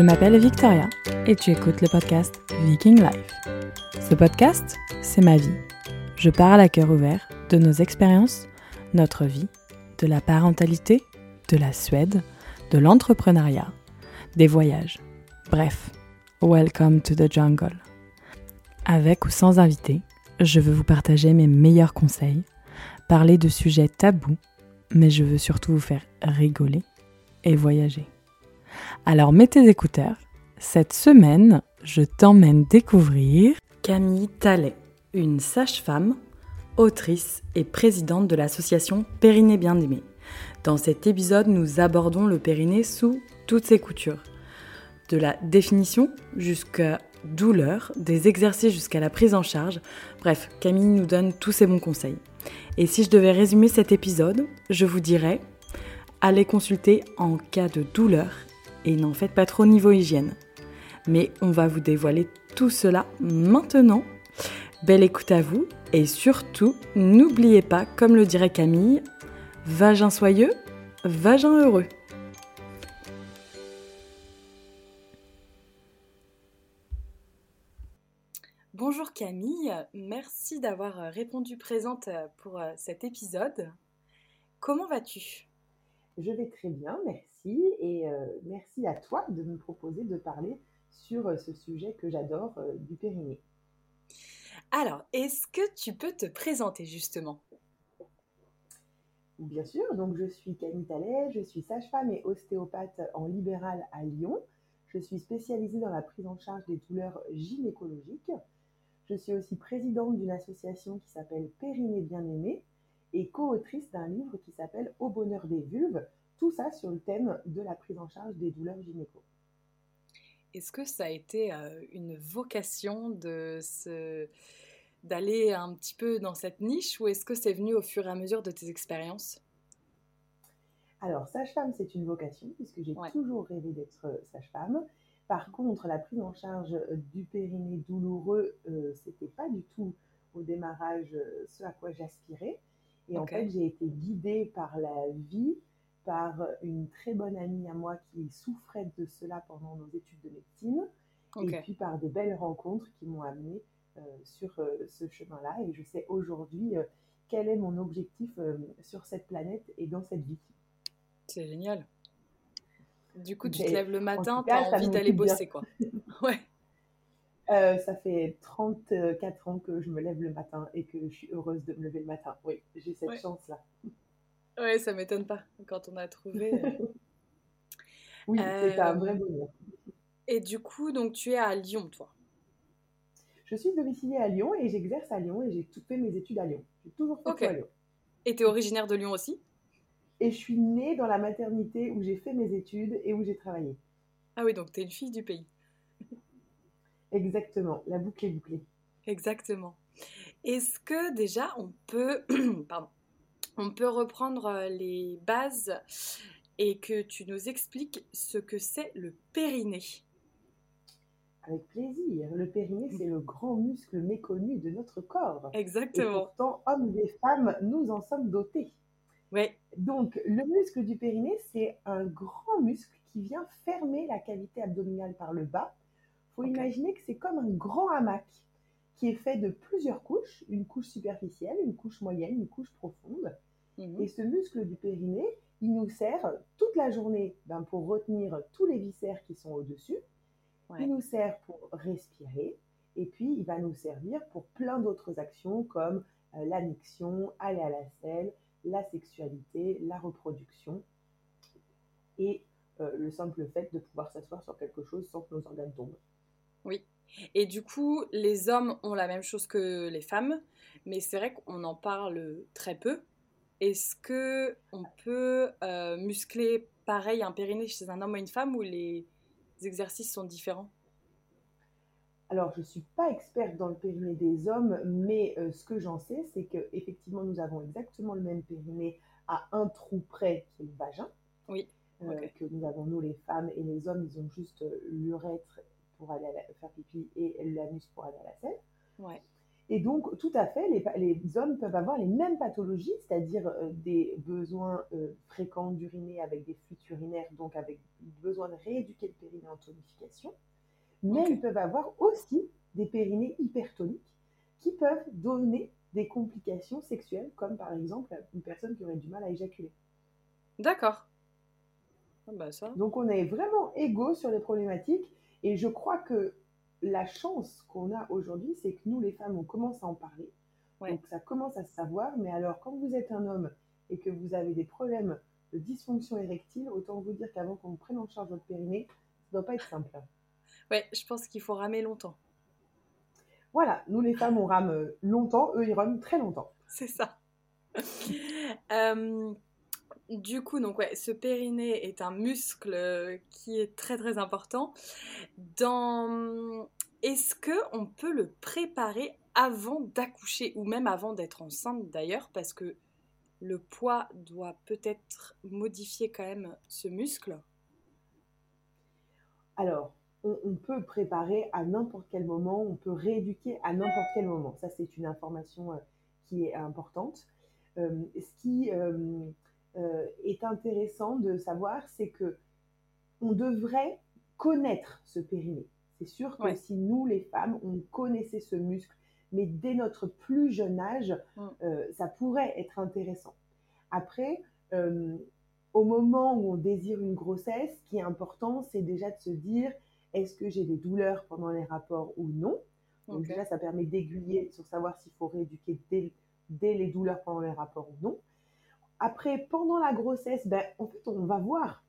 Je m'appelle Victoria et tu écoutes le podcast Viking Life. Ce podcast, c'est ma vie. Je parle à cœur ouvert de nos expériences, notre vie, de la parentalité, de la Suède, de l'entrepreneuriat, des voyages. Bref, welcome to the jungle. Avec ou sans invité, je veux vous partager mes meilleurs conseils, parler de sujets tabous, mais je veux surtout vous faire rigoler et voyager. Alors mets tes écouteurs. Cette semaine, je t'emmène découvrir Camille Tallet, une sage-femme, autrice et présidente de l'association Périnée Bien-Aimé. Dans cet épisode, nous abordons le périnée sous toutes ses coutures. De la définition jusqu'à douleur, des exercices jusqu'à la prise en charge. Bref, Camille nous donne tous ses bons conseils. Et si je devais résumer cet épisode, je vous dirais allez consulter en cas de douleur et n'en faites pas trop niveau hygiène. Mais on va vous dévoiler tout cela maintenant. Belle écoute à vous et surtout, n'oubliez pas, comme le dirait Camille, vagin soyeux, vagin heureux. Bonjour Camille, merci d'avoir répondu présente pour cet épisode. Comment vas-tu? Je vais très bien, merci. Et euh, merci à toi de me proposer de parler sur euh, ce sujet que j'adore euh, du périnée. Alors, est-ce que tu peux te présenter justement? Bien sûr, donc je suis Camille Tallet, je suis sage-femme et ostéopathe en libéral à Lyon. Je suis spécialisée dans la prise en charge des douleurs gynécologiques. Je suis aussi présidente d'une association qui s'appelle Périnée Bien-Aimé et co-autrice d'un livre qui s'appelle Au bonheur des vulves, tout ça sur le thème de la prise en charge des douleurs gynéco. Est-ce que ça a été euh, une vocation de d'aller un petit peu dans cette niche ou est-ce que c'est venu au fur et à mesure de tes expériences? Alors, sage-femme, c'est une vocation puisque j'ai toujours rêvé d'être euh, sage-femme. Par contre, la prise en charge euh, du périnée douloureux, ce c'était pas du tout au démarrage ce à quoi j'aspirais. Et en fait, j'ai été guidée par la vie par une très bonne amie à moi qui souffrait de cela pendant nos études de médecine, et puis par des belles rencontres qui m'ont amené euh, sur euh, ce chemin-là. Et je sais aujourd'hui euh, quel est mon objectif sur cette planète et dans cette vie. C'est génial. Du coup, tu te lèves le matin, tu as envie d'aller bosser, quoi. ouais. ça fait 34 ans que je me lève le matin et que je suis heureuse de me lever le matin. Oui, j'ai cette chance-là. Ouais, ça m'étonne pas quand on a trouvé. Euh. oui, c'est un vrai euh, bonheur. Et du coup, donc tu es à Lyon, toi? Je suis domiciliée à Lyon et j'exerce à Lyon et j'ai tout fait mes études à Lyon. J'ai toujours fait à Lyon. Et tu es originaire de Lyon aussi? Et je suis née dans la maternité où j'ai fait mes études et où j'ai travaillé. Ah oui, donc tu es une fille du pays. Exactement, la boucle est bouclée. Exactement. Est-ce que déjà on peut, pardon, on peut reprendre euh, les bases et que tu nous expliques ce que c'est le périnée. Avec plaisir. Le périnée, c'est le grand muscle méconnu de notre corps. Exactement. Et pourtant, hommes et femmes, nous en sommes dotés. Oui. Donc, le muscle du périnée, c'est un grand muscle qui vient fermer la cavité abdominale par le bas. Il faut imaginer que c'est comme un grand hamac qui est fait de plusieurs couches, une couche superficielle, une couche moyenne, une couche profonde. Mhm. Et ce muscle du périnée, il nous sert toute la journée ben, pour retenir tous les viscères qui sont au-dessus. Il nous sert pour respirer. Et puis, il va nous servir pour plein d'autres actions comme euh, l'annexion, aller à la selle, la sexualité, la reproduction. Et euh, le simple fait de pouvoir s'asseoir sur quelque chose sans que nos organes tombent. Oui. Et du coup, les hommes ont la même chose que les femmes, mais c'est vrai qu'on en parle très peu. Est-ce que on peut euh, muscler pareil un périnée chez un homme ou une femme ou les exercices sont différents? Alors, je ne suis pas experte dans le périnée des hommes, mais euh, ce que j'en sais, c'est qu'effectivement, nous avons exactement le même périnée à un trou près, qui est le vagin. Oui. Euh, que nous avons, nous, les femmes, et les hommes, ils ont juste l'urètre pour aller faire pipi et l'anus pour aller à la selle. Ouais. Et donc, tout à fait, les, les, hommes peuvent avoir les mêmes pathologies, c'est-à-dire euh, des besoins euh, fréquents d'uriner avec des fuites urinaires, donc avec besoin de rééduquer le périnée en tonification. Mais ils peuvent avoir aussi des périnées hypertoniques qui peuvent donner des complications sexuelles, comme par exemple une personne qui aurait du mal à éjaculer. D'accord. Ah bah ça. Donc on est vraiment égaux sur les problématiques et je crois que la chance qu'on a aujourd'hui, c'est que nous, les femmes, on commence à en parler. Donc ça commence à se savoir. Mais alors, quand vous êtes un homme et que vous avez des problèmes de dysfonction érectile, autant vous dire qu'avant qu'on vous prenne en charge votre périnée, ça ne doit pas être simple. Ouais, je pense qu'il faut ramer longtemps. Voilà, nous les femmes, on rame longtemps, eux, ils rament très longtemps. C'est ça. euh, du coup, donc ce périnée est un muscle qui est très très important. Est-ce que on peut le préparer avant d'accoucher ou même avant d'être enceinte d'ailleurs? Parce que le poids doit peut-être modifier quand même ce muscle Alors, on, peut préparer à n'importe quel moment, on peut rééduquer à n'importe quel moment. Ça, c'est une information euh, qui est importante. Euh, ce qui euh, euh, est intéressant de savoir, c'est que on devrait connaître ce périnée. C'est sûr que si nous, les femmes, on connaissait ce muscle, mais dès notre plus jeune âge, mm. euh, ça pourrait être intéressant. Après, euh, au moment où on désire une grossesse, ce qui est important, c'est déjà de se dire, est-ce que j'ai des douleurs pendant les rapports ou non? Donc déjà, ça permet d'aiguiller sur savoir s'il faut rééduquer dès, les douleurs pendant les rapports ou non. Après, pendant la grossesse, ben, en fait, on va voir.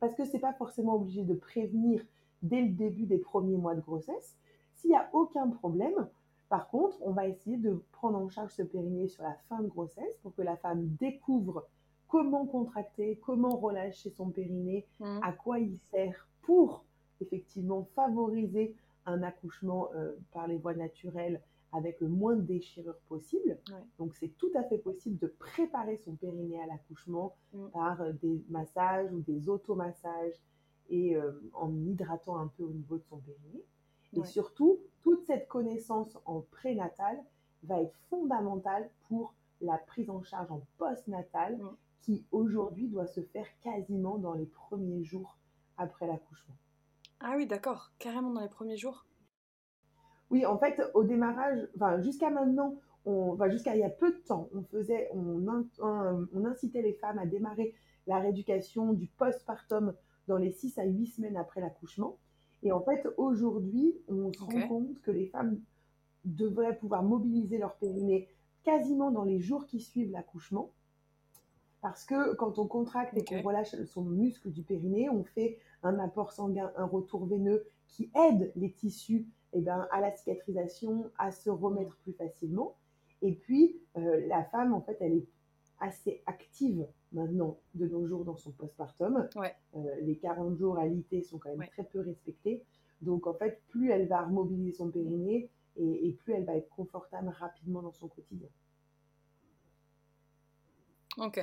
Parce que c'est pas forcément obligé de prévenir dès le début des premiers mois de grossesse. S'il n'y a aucun problème, par contre, on va essayer de prendre en charge ce périnée sur la fin de grossesse pour que la femme découvre comment contracter, comment relâcher son périnée, mmh. à quoi il sert pour effectivement favoriser un accouchement euh, par les voies naturelles avec le moins de déchirures possible. Donc c'est tout à fait possible de préparer son périnée à l'accouchement mm. par euh, des massages ou des automassages et euh, en hydratant un peu au niveau de son périnée. Et surtout, toute cette connaissance en prénatal va être fondamentale pour la prise en charge en postnatal mm. qui aujourd'hui doit se faire quasiment dans les premiers jours après l'accouchement. Ah oui, d'accord, carrément dans les premiers jours. Oui, en fait, au démarrage, enfin, jusqu'à maintenant, on, jusqu'à il y a peu de temps, on faisait, on, on, incitait les femmes à démarrer la rééducation du postpartum dans les 6 à 8 semaines après l'accouchement. Et en fait, aujourd'hui, on se rend compte que les femmes devraient pouvoir mobiliser leur périnée quasiment dans les jours qui suivent l'accouchement. Parce que quand on contracte et qu'on relâche son muscle du périnée, on fait un apport sanguin, un retour veineux qui aide les tissus eh ben, à la cicatrisation, à se remettre plus facilement. Et puis, euh, la femme, en fait, elle est assez active maintenant de nos jours dans son postpartum. Euh, les 40 jours à l'IT sont quand même très peu respectés. Donc, en fait, plus elle va remobiliser son périnée et, plus elle va être confortable rapidement dans son quotidien. Ok.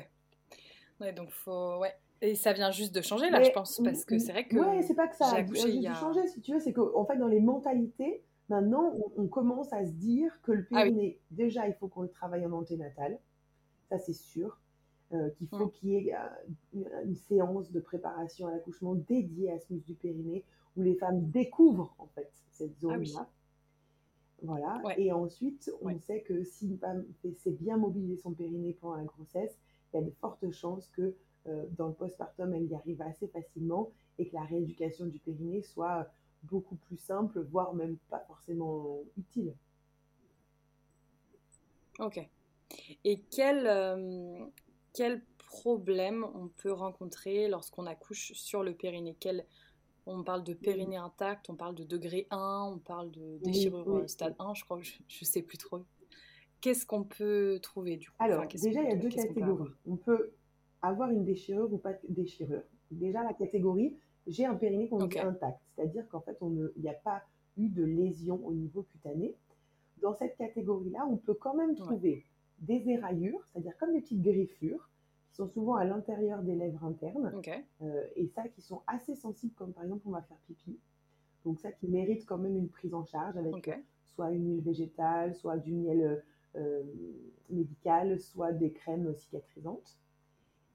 Ouais, donc faut. Ouais. Et ça vient juste de changer là, je pense, parce que c'est vrai que. Ouais, c'est pas que ça a juste de changer, si tu veux, c'est qu'en fait, dans les mentalités, maintenant, on, commence à se dire que le ah périnée, déjà, il faut qu'on le travaille en anténatal, ça c'est sûr. Euh, qu'il faut mm. qu'il y ait euh, une, séance de préparation à l'accouchement dédiée à ce muscle du périnée, où les femmes découvrent en fait cette ah zone-là. Voilà. Et ensuite, on sait que si une femme sait bien mobiliser son périnée pendant la grossesse, il y a de fortes chances que dans le postpartum, elle y arrive assez facilement et que la rééducation du périnée soit beaucoup plus simple, voire même pas forcément utile. Ok. Et quel, euh, quel problème on peut rencontrer lorsqu'on accouche sur le périnée? Quel, On parle de périnée intact, on parle de degré 1, on parle de déchirure euh, stade 1, je crois, je ne sais plus trop. Qu'est-ce qu'on peut trouver du coup? Alors, déjà, il y a deux catégories. On peut avoir une déchirure ou pas de déchirure. Déjà, la catégorie, j'ai un périnée qu'on dit intact, c'est-à-dire qu'en fait, il n'y a pas eu de lésion au niveau cutané. Dans cette catégorie-là, on peut quand même trouver des éraillures, c'est-à-dire comme des petites griffures, qui sont souvent à l'intérieur des lèvres internes, euh, et ça qui sont assez sensibles, comme par exemple on va faire pipi. Donc ça qui mérite quand même une prise en charge avec soit une huile végétale, soit du miel médical, soit des crèmes cicatrisantes.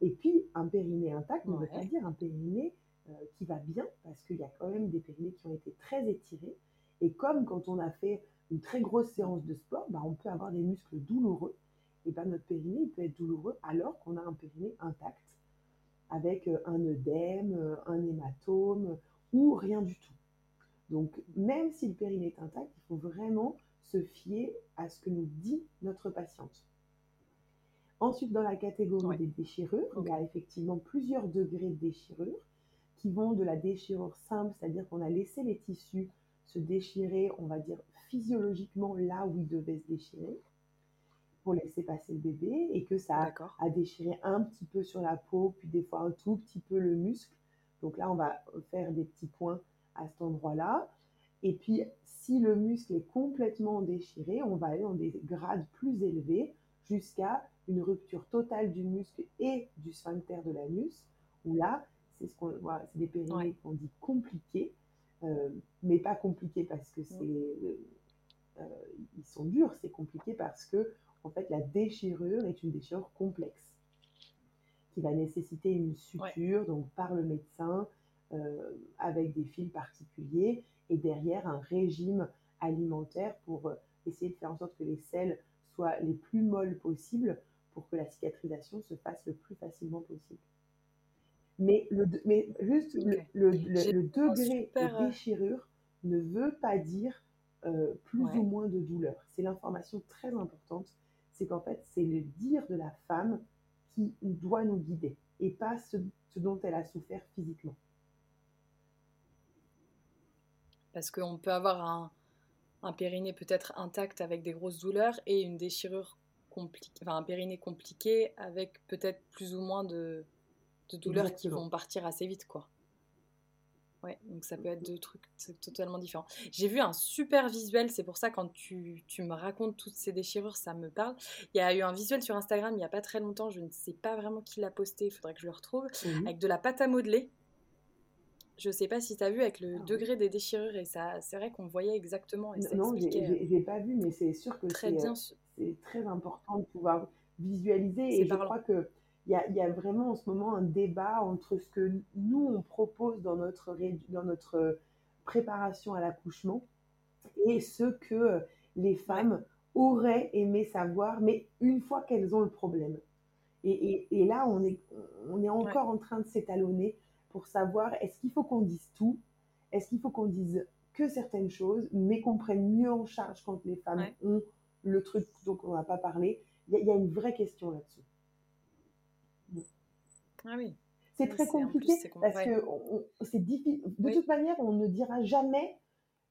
Et puis, un périnée intact ne veut pas dire un périnée qui va bien, parce qu'il y a quand même des périnées qui ont été très étirés. Et comme quand on a fait une très grosse séance de sport, bah, on peut avoir des muscles douloureux. Et ben, notre périnée il peut être douloureux alors qu'on a un périnée intact, avec euh, un œdème, euh, un hématome ou rien du tout. Donc, même si le périnée est intact, il faut vraiment se fier à ce que nous dit notre patiente. Ensuite, dans la catégorie des déchirures, il y a effectivement plusieurs degrés de déchirure qui vont de la déchirure simple, c'est-à-dire qu'on a laissé les tissus se déchirer, on va dire, physiologiquement là où il devait se déchirer pour laisser passer le bébé et que ça a, déchiré un petit peu sur la peau, puis des fois un tout petit peu le muscle. Donc là, on va faire des petits points à cet endroit-là. Et puis, si le muscle est complètement déchiré, on va aller dans des grades plus élevés jusqu'à une rupture totale du muscle et du sphincter de l'anus, où là, c'est ce qu'on voit, c'est des périnées qu'on dit compliquées, euh, mais pas compliquées parce que c'est euh, euh, ils sont durs, c'est compliqué parce que en fait la déchirure est une déchirure complexe qui va nécessiter une suture donc par le médecin euh, avec des fils particuliers et derrière un régime alimentaire pour essayer de faire en sorte que les selles soient les plus molles possibles pour que la cicatrisation se fasse le plus facilement possible. Mais, le, mais juste le, le, degré de déchirure ne veut pas dire euh, plus ou moins de douleur. C'est l'information très importante, c'est qu'en fait, c'est le dire de la femme qui doit nous guider et pas ce, dont elle a souffert physiquement. Parce qu'on peut avoir un, un périnée peut-être intact avec des grosses douleurs et une déchirure enfin un périnée compliqué avec peut-être plus ou moins de, de douleurs qui vont partir assez vite, quoi. Ouais, donc ça peut être deux trucs totalement différents. J'ai vu un super visuel, c'est pour ça quand tu, tu, me racontes toutes ces déchirures, ça me parle. Il y a eu un visuel sur Instagram il n'y a pas très longtemps, je ne sais pas vraiment qui l'a posté, il faudrait que je le retrouve, avec de la pâte à modeler. Je ne sais pas si tu as vu avec le ah degré des déchirures et ça, c'est vrai qu'on voyait exactement. Et non, je n'ai pas vu, mais c'est sûr que c'est euh, très important de pouvoir visualiser. Et je crois que il y a, vraiment en ce moment un débat entre ce que nous, on propose dans notre, dans notre préparation à l'accouchement et ce que les femmes auraient aimé savoir, mais une fois qu'elles ont le problème. Et, et, là, on est, on est encore en train de s'étalonner pour savoir est-ce qu'il faut qu'on dise tout, est-ce qu'il faut qu'on dise que certaines choses, mais qu'on prenne mieux en charge quand les femmes ont le truc dont on n'a pas parlé. Il y, a une vraie question là-dessus. Ah oui. C'est très compliqué parce que c'est difficile. De toute manière, on ne dira jamais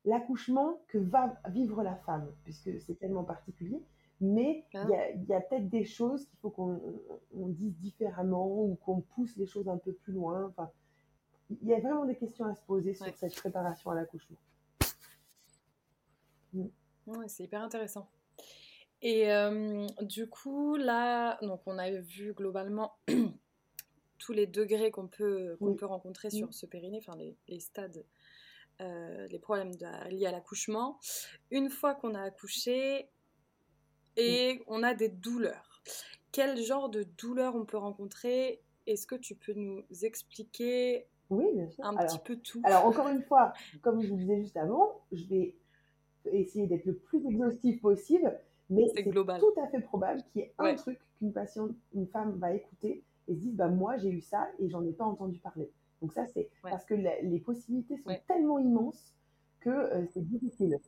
l'accouchement que va vivre la femme, puisque c'est tellement particulier. Mais il y a, peut-être des choses qu'il faut qu'on dise différemment ou qu'on pousse les choses un peu plus loin. Enfin, il y a vraiment des questions à se poser sur cette préparation à l'accouchement. Mm. c'est hyper intéressant. Et euh, du coup, là, donc on a vu globalement tous les degrés qu'on peut, qu'on peut rencontrer sur ce périnée, enfin les, stades, euh, les problèmes liés à l'accouchement. Une fois qu'on a accouché et on a des douleurs, quel genre de douleurs on peut rencontrer? Est-ce que tu peux nous expliquer oui, bien sûr. un petit peu tout? Alors encore une fois, comme je vous disais juste avant, je vais essayer d'être le plus exhaustif possible, mais c'est tout à fait probable qu'il y ait un truc qu'une patiente, une femme va écouter et se disent bah moi j'ai eu ça et j'en ai pas entendu parler. Donc ça c'est parce que les possibilités sont tellement immenses que euh, c'est difficile.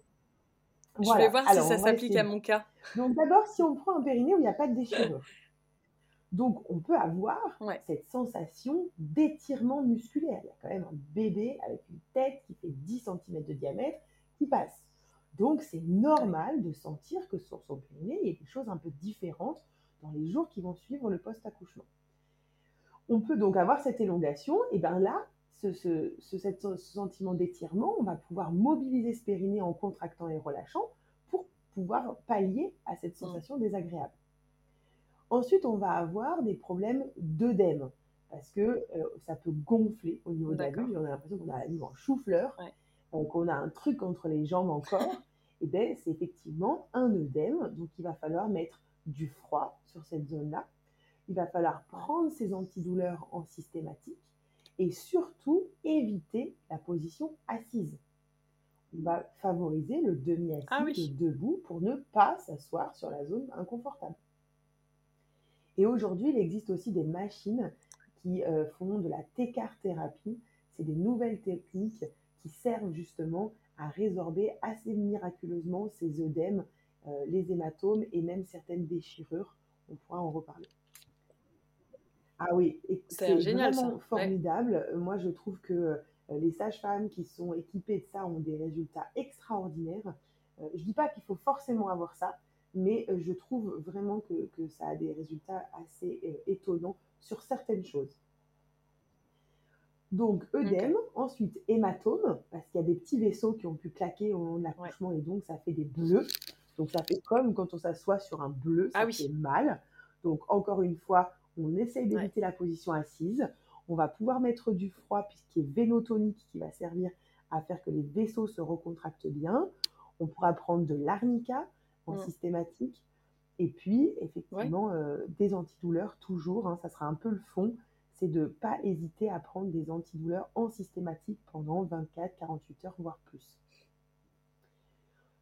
Je vais voir si ça s'applique à mon cas. Donc d'abord si on prend un périnée où il n'y a pas de déchirure. Donc on peut avoir cette sensation d'étirement musculaire. Il y a quand même un bébé avec une tête qui fait 10 cm de diamètre qui passe. Donc c'est normal de sentir que sur son périnée, il y a des choses un peu différentes dans les jours qui vont suivre le post-accouchement. On peut donc avoir cette élongation, et bien là, ce, sentiment d'étirement, on va pouvoir mobiliser ce périnée en contractant et relâchant pour pouvoir pallier à cette mmh. sensation désagréable. Ensuite, on va avoir des problèmes d'œdème, parce que euh, ça peut gonfler au niveau de la vulve, on a l'impression qu'on a la vulve en chou-fleur, qu'on a un truc entre les jambes encore, eh ben, c'est effectivement un œdème. Donc, il va falloir mettre du froid sur cette zone-là. Il va falloir prendre ces antidouleurs en systématique et surtout éviter la position assise. On va favoriser le demi-assis, Ah oui. le debout, pour ne pas s'asseoir sur la zone inconfortable. Et aujourd'hui, il existe aussi des machines qui euh, font de la técar-thérapie. C'est des nouvelles techniques qui servent justement à résorber assez miraculeusement ces œdèmes, euh, les hématomes et même certaines déchirures. On pourra en reparler. Ah oui, c'est ça. vraiment Ouais. formidable. Moi, je trouve que euh, les sages-femmes qui sont équipées de ça ont des résultats extraordinaires. Euh, je dis pas qu'il faut forcément avoir ça, mais je trouve vraiment que, que ça a des résultats assez euh, étonnants sur certaines choses. Donc, œdème, ensuite hématome, parce qu'il y a des petits vaisseaux qui ont pu claquer au moment de l'accouchement et donc ça fait des bleus. Donc, ça fait comme quand on s'assoit sur un bleu, ça Ah oui. fait mal. Donc, encore une fois, on essaye d'éviter la position assise. On va pouvoir mettre du froid, puisqu'il est vénotonique, qui va servir à faire que les vaisseaux se recontractent bien. On pourra prendre de l'arnica en Mm. systématique. Et puis, effectivement, euh, des antidouleurs, toujours. hein, ça sera un peu le fond. C'est de ne pas hésiter à prendre des antidouleurs en systématique pendant 24, 48 heures, voire plus.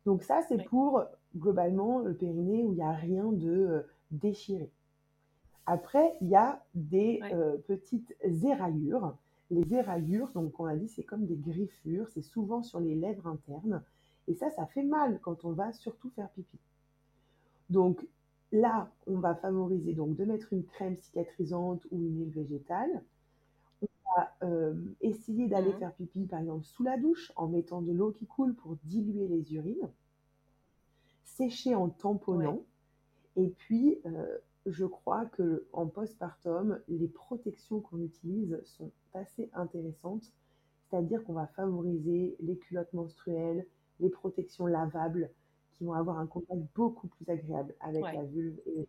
Donc ça, c'est Oui. pour globalement le périnée où il n'y a rien de euh, déchiré. Après, il y a des euh, petites éraillures. Les éraillures, donc on a dit, c'est comme des griffures, c'est souvent sur les lèvres internes. Et ça, ça fait mal quand on va surtout faire pipi. Donc là, on va favoriser donc de mettre une crème cicatrisante ou une huile végétale. On va euh, essayer d'aller Mhm. faire pipi, par exemple, sous la douche, en mettant de l'eau qui coule pour diluer les urines. Sécher en tamponnant. Et puis, euh, je crois que en postpartum, les protections qu'on utilise sont assez intéressantes. C'est-à-dire qu'on va favoriser les culottes menstruelles, les protections lavables, qui vont avoir un contact beaucoup plus agréable avec Ouais. la vulve et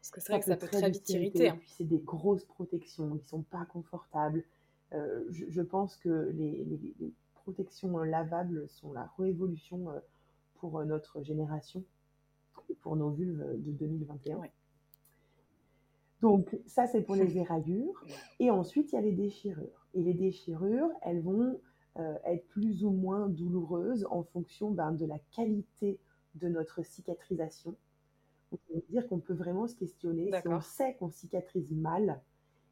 Parce que c'est vrai que ça peut très vite irriter. hein. Puis c'est des grosses protections qui sont pas confortables. Euh, je, je pense que les, les- les protections euh, lavables sont la révolution euh, pour notre génération et pour nos vulves de 2021. Ouais. Donc ça c'est pour les éraillures. Et ensuite il y a les déchirures. Et les déchirures, elles vont être plus ou moins douloureuses en fonction ben, de la qualité de notre cicatrisation. Donc, ça veut dire qu'on peut vraiment se questionner. Si on sait qu'on cicatrise mal,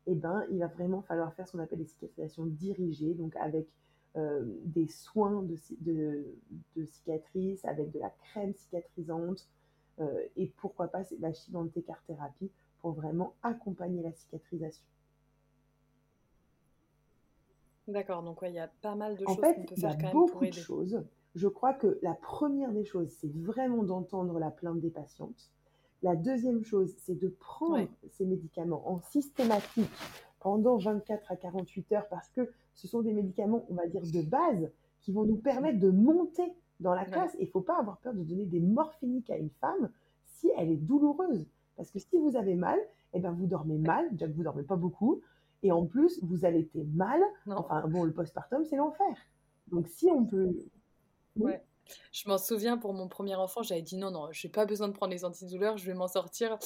eh ben, il va vraiment falloir faire ce qu'on appelle des cicatrisations dirigées, donc avec euh, des soins de, ci- de, de cicatrices, avec de la crème cicatrisante, euh, et pourquoi pas la chilantécar-thérapie pour vraiment accompagner la cicatrisation. D'accord, donc ouais, il y a pas mal de En choses fait, qu'on peut il y a faire quand même beaucoup pour de choses. Je crois que la première des choses, c'est vraiment d'entendre la plainte des patientes. La deuxième chose, c'est de prendre Ouais. ces médicaments en systématique pendant 24 à 48 heures parce que ce sont des médicaments, on va dire, de base qui vont nous permettre de monter dans la classe. Il ne faut pas avoir peur de donner des morphiniques à une femme si elle est douloureuse. Parce que si vous avez mal, eh ben vous dormez mal, déjà que vous dormez pas beaucoup, et en plus, vous allaitez mal. Non. Enfin, bon, le postpartum, c'est l'enfer. Donc, si on peut. Oui. Ouais. Je m'en souviens pour mon premier enfant, j'avais dit non, non, j'ai pas besoin de prendre les antidouleurs, je vais m'en sortir.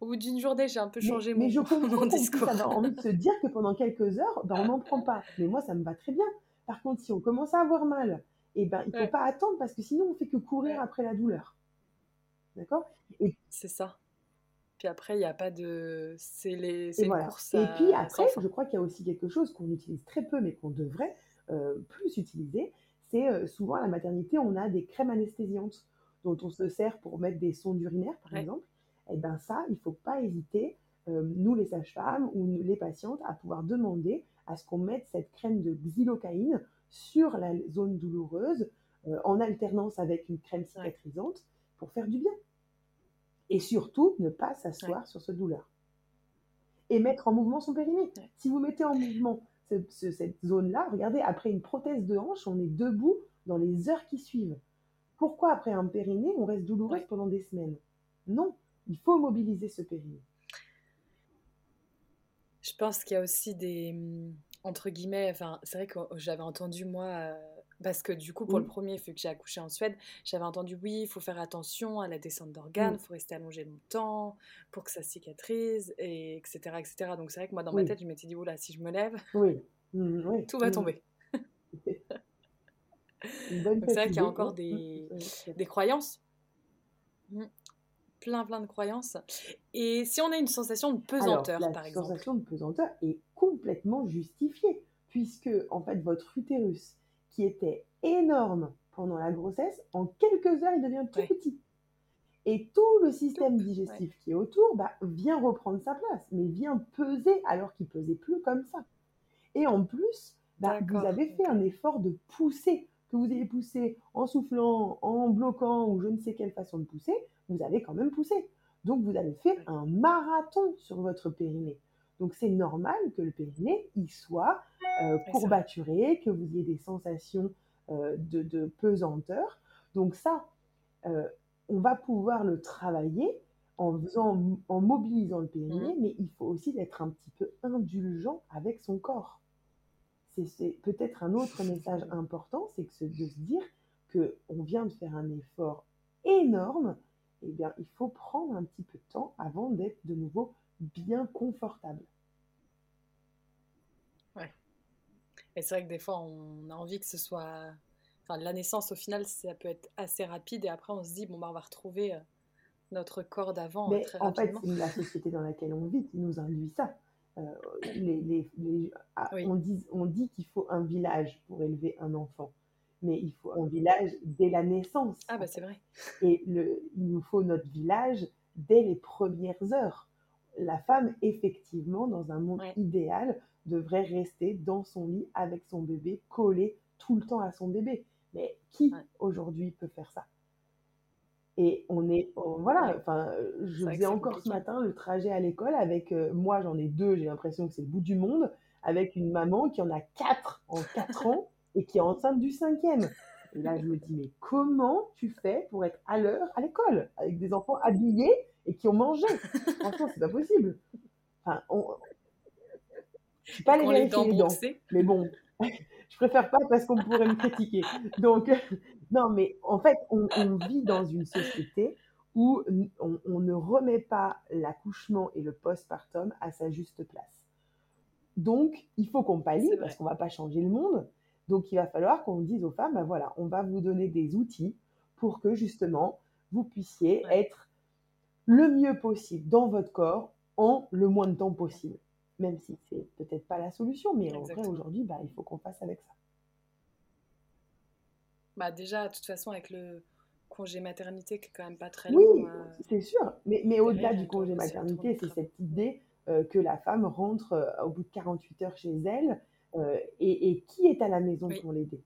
Au bout d'une journée, j'ai un peu Mais, changé mais mon, je comprends mon discours. avoir envie de se dire que pendant quelques heures, ben, on n'en prend pas. Mais moi, ça me va très bien. Par contre, si on commence à avoir mal, eh ben, il ne faut Ouais. pas attendre parce que sinon, on fait que courir Ouais. après la douleur. D'accord? C'est ça. Puis après, il n'y a pas de. C'est les... et voilà. Et puis après, je crois qu'il y a aussi quelque chose qu'on utilise très peu, mais qu'on devrait euh, plus utiliser. C'est euh, souvent à la maternité, on a des crèmes anesthésiantes dont on se sert pour mettre des sondes urinaires, par Ouais. exemple. Et bien ça, il ne faut pas hésiter, euh, nous les sages-femmes ou nous, les patientes, à pouvoir demander à ce qu'on mette cette crème de xylocaïne sur la zone douloureuse en alternance avec une crème cicatrisante pour faire du bien. Et surtout, ne pas s'asseoir sur ce douleur. Et mettre en mouvement son périnée. Ouais. Si vous mettez en mouvement ce- ce- cette zone-là, regardez, après une prothèse de hanche, on est debout dans les heures qui suivent. Pourquoi après un périnée, on reste douloureuse Ouais. pendant des semaines? Non, il faut mobiliser ce périnée. Je pense qu'il y a aussi des. Entre guillemets, enfin, c'est vrai que j'avais entendu, moi, euh, Parce que du coup, pour le premier, vu que j'ai accouché en Suède, j'avais entendu oui, il faut faire attention à la descente d'organes, il faut rester allongé longtemps pour que ça cicatrise, et etc. etc. Donc c'est vrai que moi, dans ma tête, je m'étais dit, oula, si je me lève, mmh, tout va tomber. c'est vrai qu'il y a encore des, des croyances. Mmh. Plein, plein de croyances. Et si on a une sensation de pesanteur, par exemple. La sensation de pesanteur est complètement justifiée, puisque, en fait, votre utérus, qui était énorme pendant la grossesse, en quelques heures, il devient tout petit. Et tout le système digestif qui est autour bah, vient reprendre sa place, mais vient peser alors qu'il pesait plus comme ça. Et en plus, bah, vous avez fait un effort de pousser que vous ayez poussé en soufflant, en bloquant ou je ne sais quelle façon de pousser, vous avez quand même poussé. Donc vous avez fait un marathon sur votre périnée. Donc c'est normal que le périnée y soit euh, courbaturé, que vous ayez des sensations euh, de, pesanteur. Donc ça, euh, on va pouvoir le travailler en, faisant, en mobilisant le périnée, mmh. mais il faut aussi être un petit peu indulgent avec son corps c'est peut-être un autre message important, c'est que de se dire qu'on vient de faire un effort énorme, eh bien, il faut prendre un petit peu de temps avant d'être de nouveau bien confortable. Ouais. Et c'est vrai que des fois, on a envie que ce soit. Enfin, la naissance, au final, ça peut être assez rapide et après, on se dit, bon, bah, on va retrouver euh, notre corps d'avant très en fait, c'est la société dans laquelle on vit qui nous induit ça. Euh, les, ah, on, dit, on dit qu'il faut un village pour élever un enfant, mais il faut un village dès la naissance. Ah bah c'est vrai. Et le, il nous faut notre village dès les premières heures. La femme, effectivement, dans un monde idéal, devrait rester dans son lit avec son bébé, collé tout le temps à son bébé. Mais qui aujourd'hui peut faire ça? Et on est, voilà, enfin, je faisais encore ce matin le trajet à l'école avec, euh, moi j'en ai deux, j'ai l'impression que c'est le bout du monde, avec une maman qui en a quatre en quatre ans et qui est enceinte du cinquième. Et là, je me dis, mais comment tu fais pour être à l'heure à l'école avec des enfants habillés et qui ont mangé? Franchement, c'est pas possible. Enfin, on... Je suis pas allée vérifier les dents, mais bon, je préfère pas parce qu'on pourrait me critiquer. Donc, non, mais en fait, on, vit dans une société où on, ne remet pas l'accouchement et le postpartum à sa juste place. Donc, il faut qu'on pallie parce qu'on ne va pas changer le monde. Donc, il va falloir qu'on dise aux femmes, ben voilà, on va vous donner des outils pour que justement, vous puissiez être le mieux possible dans votre corps en le moins de temps possible. Même si c'est peut-être pas la solution, mais en vrai, aujourd'hui, bah, il faut qu'on fasse avec ça. Bah déjà, de toute façon, avec le congé maternité qui est quand même pas très long. Oui, euh, c'est sûr. Mais, mais au-delà du congé maternité, c'est cette idée euh, que la femme rentre euh, au bout de 48 heures chez elle et, et, qui est à la maison pour l'aider?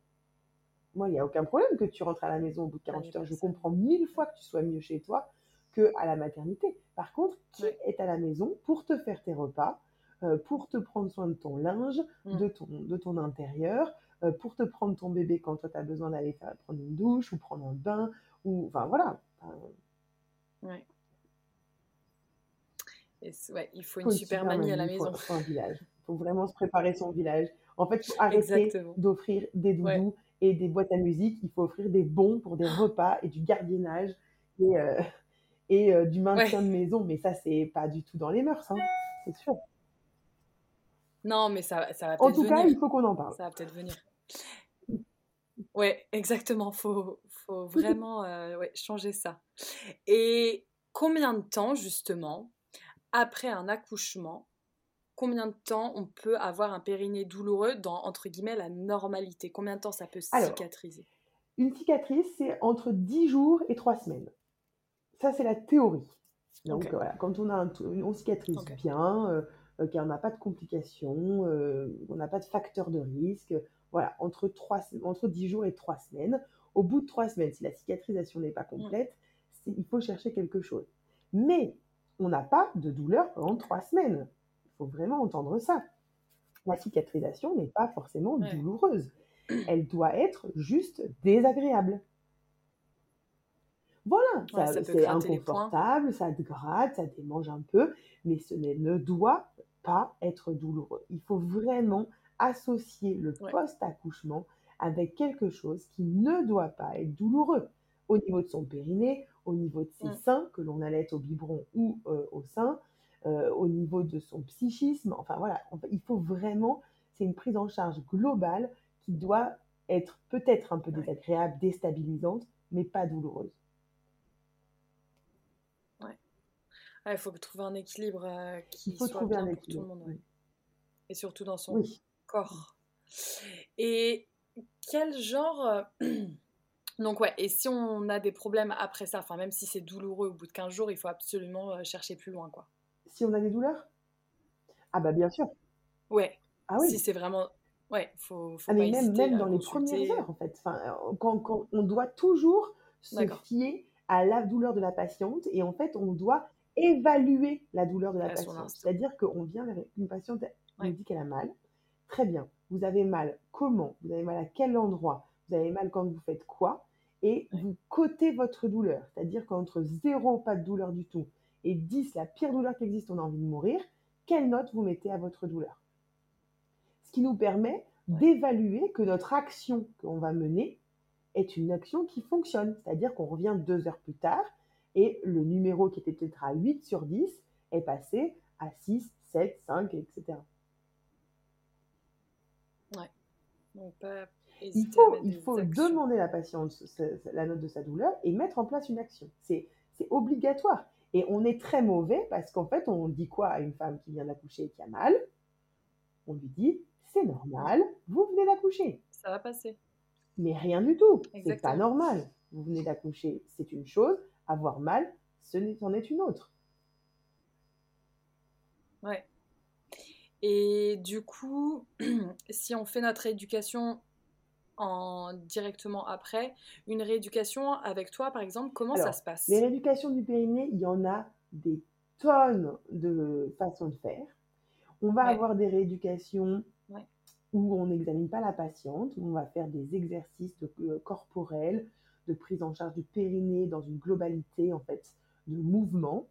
Moi, il n'y a aucun problème que tu rentres à la maison au bout de 48 heures. Je comprends mille fois que tu sois mieux chez toi que à la maternité. Par contre, qui est à la maison pour te faire tes repas, pour te prendre soin de ton linge, mmh. de, ton, de ton intérieur, euh, pour te prendre ton bébé quand toi tu as besoin d'aller prendre une douche ou prendre un bain ou enfin voilà. ouais. ouais. il faut une super mamie à la maison. Il faut, un village. Faut vraiment se préparer son village. En fait, il faut arrêter d'offrir des doudous et des boîtes à musique. Il faut offrir des bons pour des repas et du gardiennage et, euh, et euh, du maintien de maison. Mais ça, c'est pas du tout dans les mœurs, hein, c'est sûr. Non, mais ça, ça va peut-être venir. En tout cas, il faut qu'on en parle. Ça va peut-être venir. Ouais, exactement. Faut, faut vraiment euh, changer ça. Et combien de temps, justement, après un accouchement, combien de temps on peut avoir un périnée douloureux dans, entre guillemets, la normalité? Combien de temps ça peut cicatriser? Une cicatrice, c'est entre 10 jours et 3 semaines. Ça, c'est la théorie. Donc, voilà, quand on a un, une cicatrice bien, euh, euh, qu'on n'a pas de complications, euh, on n'a pas de facteur de risque. Voilà, entre, 3, entre 10 jours et 3 semaines. Au bout de 3 semaines, si la cicatrisation n'est pas mm. complète, il faut chercher quelque chose. Mais on n'a pas de douleur pendant 3 semaines. Faut vraiment entendre ça. La cicatrisation n'est pas forcément douloureuse. Elle doit être juste désagréable. Voilà, c'est inconfortable, ça te gratte, ça démange un peu, mais ce ne doit pas être douloureux. Il faut vraiment associer le post-accouchement avec quelque chose qui ne doit pas être douloureux au niveau de son périnée, au niveau de ses Mm. seins, que l'on allait au biberon ou euh, au sein, euh, au niveau de son psychisme. Enfin voilà, il faut vraiment, c'est une prise en charge globale qui doit être peut-être un peu Ouais. désagréable, déstabilisante, mais pas douloureuse. Ouais, il faut trouver un équilibre euh, qui Il faut soit trouver bien un pour tout le monde. oui. Et surtout dans son Oui. corps. Et quel genre... euh, Donc ouais, et si on a des problèmes après ça, enfin même si c'est douloureux au bout de 15 jours, il faut absolument chercher plus loin, quoi. Si on a des douleurs? Ah bah bien sûr. Ouais, Ah oui. si c'est vraiment... Ouais, faut, faut Ah, pas mais même, même dans les premières heures, en fait. Enfin, euh, quand, quand- on doit toujours se fier à la douleur de la patiente et en fait, on doit évaluer la douleur de la À patiente. C'est-à-dire qu'on vient vers une patiente, Ouais. nous dit qu'elle a mal. Très bien. Vous avez mal comment? Vous avez mal à quel endroit? Vous avez mal quand vous faites quoi? Et Ouais. vous cotez votre douleur. C'est-à-dire qu'entre 0, pas de douleur du tout, et 10, la pire douleur qui existe, on a envie de mourir, quelle note vous mettez à votre douleur? Ce qui nous permet Ouais. d'évaluer que notre action qu'on va mener est une action qui fonctionne. C'est-à-dire qu'on revient deux heures plus tard et le numéro qui était peut-être à 8 sur 10 est passé à 6, 7, 5, etc. Donc pas Il faut, il faut demander à la patiente la note de sa douleur et mettre en place une action. C'est obligatoire. Et on est très mauvais parce qu'en fait, on dit quoi à une femme qui vient d'accoucher et qui a mal? On lui dit, c'est normal, vous venez d'accoucher. Ça va passer. Mais rien du tout. C'est pas normal. Vous venez d'accoucher, c'est une chose. Avoir mal, ce n'est- c'en est une autre. Ouais. Et du coup, si on fait notre rééducation en directement après, une rééducation avec toi, par exemple, comment ça se passe? Les rééducations du périnée, il y en a des tonnes de façons de faire. On va Ouais. avoir des rééducations Ouais. où on n'examine pas la patiente, où on va faire des exercices de, euh, corporels, de prise en charge du périnée dans une globalité en fait de mouvement.